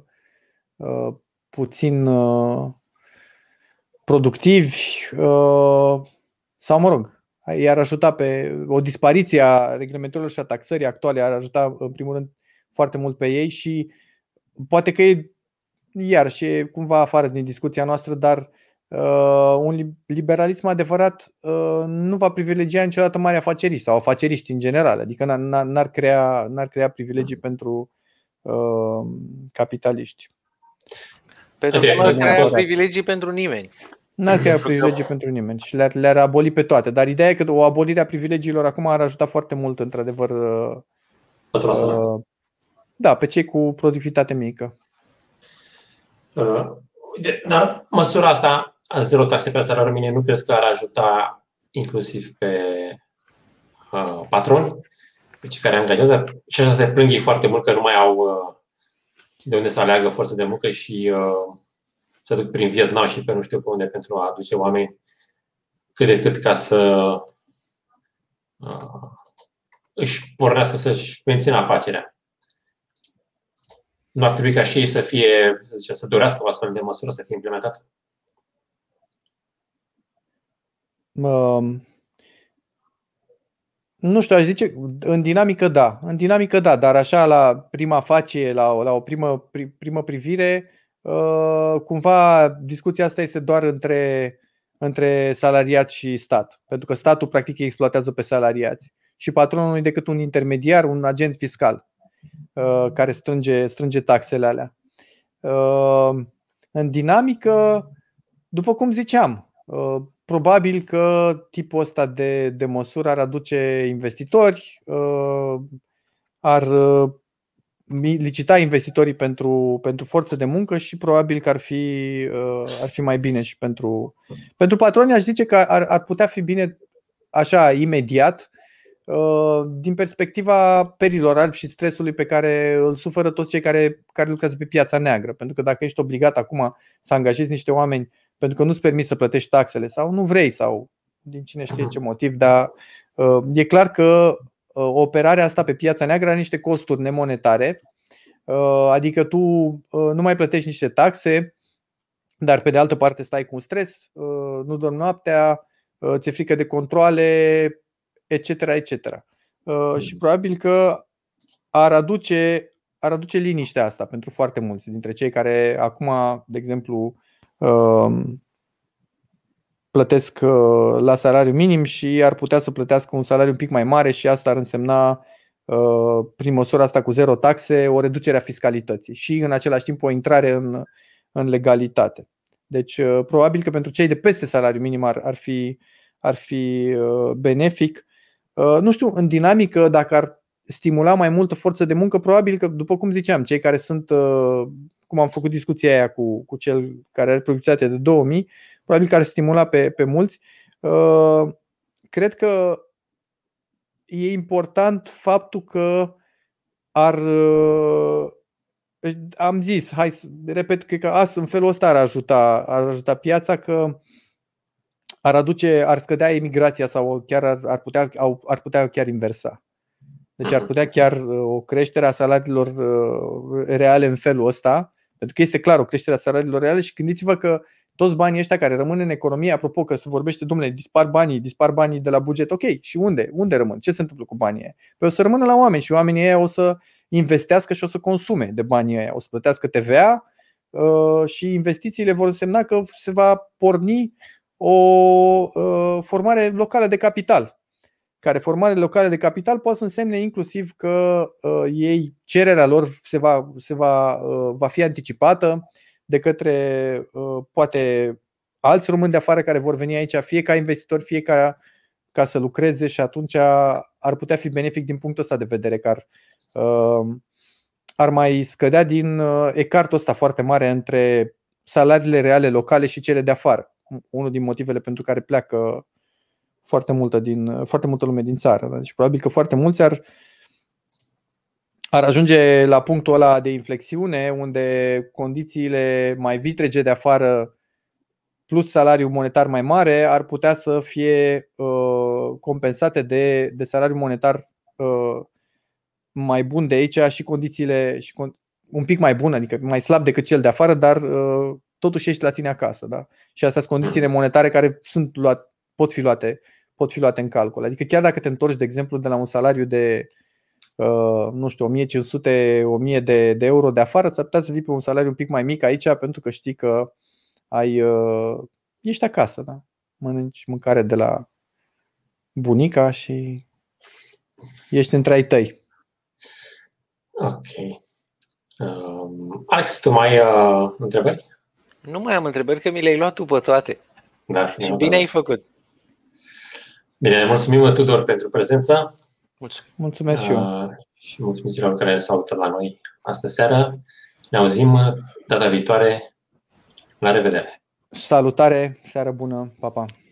uh, puțin uh, productivi uh, sau mă rog, i-ar ajuta pe o dispariție a reglementărilor și a taxării actuale ar ajuta în primul rând foarte mult pe ei și poate că e iar și cumva afară din discuția noastră, dar uh, un liberalism adevărat uh, nu va privilegia niciodată mari afaceriști sau afaceriști în general, adică n-ar crea, n-ar crea privilegii pentru uh, capitaliști. Pentru că nu ar crea privilegii pentru nimeni. N-ar crea privilegii pentru nimeni și le-ar, le-ar aboli pe toate. Dar ideea e că o abolire a privilegiilor acum ar ajuta foarte mult, într-adevăr, uh, da, pe cei cu productivitate mică. Uh, dar măsura asta, a zero taxe pe salariul minim, nu crezi că ar ajuta inclusiv pe uh, patroni, pe cei care angajează și așa se plâng ei foarte mult că nu mai au uh, de unde să aleagă forță de muncă și uh, să duc prin Vietnam și pe nu știu pe unde pentru a aduce oameni cât de cât ca să uh, își pornească să-și mențină afacerea. Nu ar trebui ca și ei să fie, să, zice, să dorească o astfel de măsură să fie implementată? Um, nu știu, aș zice, în dinamică da, în dinamică da, dar așa la prima face, la, la o primă, pri, primă privire, uh, cumva discuția asta este doar între, între salariat și stat, pentru că statul practic îi exploatează pe salariați. Și patronul nu e decât un intermediar, un agent fiscal uh, care strânge, strânge taxele alea. Uh, în dinamică, după cum ziceam, uh, probabil că tipul ăsta de, de măsură ar aduce investitori, ar licita investitorii pentru, pentru forță de muncă și probabil că ar fi, ar fi mai bine și pentru, pentru patroni. Aș zice că ar, ar putea fi bine așa imediat Uh, din perspectiva perilor albi și stresului pe care îl suferă toți cei care, care lucrează pe piața neagră. Pentru că dacă ești obligat acum să angajezi niște oameni pentru că nu-ți permis să plătești taxele sau nu vrei sau din cine știe ce motiv, dar uh, e clar că uh, operarea asta pe piața neagră are niște costuri nemonetare, adică tu nu mai plătești niște taxe, dar pe de altă parte stai cu un stres, nu dormi noaptea, ți-e frică de controle, etc. etc. Uh, și probabil că ar aduce, ar aduce liniștea asta pentru foarte mulți dintre cei care acum, de exemplu, uh, plătesc uh, la salariu minim și ar putea să plătească un salariu un pic mai mare și asta ar însemna prin măsura asta cu zero taxe o reducere a fiscalității și în același timp o intrare în, în legalitate. Deci probabil că pentru cei de peste salariu minim ar, ar, fi, ar fi benefic Uh, nu știu, în dinamică, dacă ar stimula mai multă forță de muncă, probabil că, după cum ziceam, cei care sunt, uh, cum am făcut discuția aia cu, cu cel care are productivitate de 2000, probabil că ar stimula pe, pe mulți. Uh, cred că e important faptul că ar. Am zis, hai să repet, cred că asta, în felul ăsta ar ajuta, ar ajuta piața că ar aduce, ar scădea emigrația sau chiar ar, ar, putea, ar putea chiar inversa. Deci ar putea chiar uh, o creștere a salariilor uh, reale în felul ăsta, pentru că este clar o creștere a salariilor reale și gândiți-vă că toți banii ăștia care rămân în economie, apropo că se vorbește, domnule, dispar banii, dispar banii de la buget, ok, și unde? Unde rămân? Ce se întâmplă cu banii ăia? Păi o să rămână la oameni și oamenii ăia o să investească și o să consume de banii ăia, o să plătească TVA uh, și investițiile vor însemna că se va porni o uh, formare locală de capital. Care formare locală de capital poate să însemne inclusiv că uh, ei, cererea lor se va, se va, uh, va fi anticipată de către poate alți români de afară care vor veni aici, fie ca investitori, fie ca, ca să lucreze și atunci ar putea fi benefic din punctul ăsta de vedere, că ar, ar mai scădea din ecartul ăsta foarte mare între salariile reale locale și cele de afară. Unul din motivele pentru care pleacă foarte multă, din, foarte multă lume din țară. Deci probabil că foarte mulți ar, ar ajunge la punctul ăla de inflexiune unde condițiile mai vitrege de afară plus salariul monetar mai mare ar putea să fie uh, compensate de, de salariul monetar uh, mai bun de aici și condițiile și con- un pic mai bun, adică mai slab decât cel de afară, dar uh, totuși ești la tine acasă. Da? Și astea sunt condițiile monetare care sunt luate, pot, fi luate, pot fi luate în calcul. Adică chiar dacă te întorci, de exemplu, de la un salariu de uh, nu știu, 1500-1000 de, de euro de afară, ți-ar putea să vii pe un salariu un pic mai mic aici pentru că știi că ai, uh, ești acasă, da? mănânci mâncare de la bunica și ești între ai tăi. Ok. Um, Alex, tu mai uh, întrebări? Nu mai am întrebări, că mi le-ai luat tu pe toate. Da, și bine da. ai făcut. Bine, mulțumim, Tudor, pentru prezența. Mulțumesc, mulțumesc și eu. Uh, și mulțumim celor care s-au uitat la noi astă seară. Ne auzim data viitoare. La revedere! Salutare, seară bună, papa! Pa.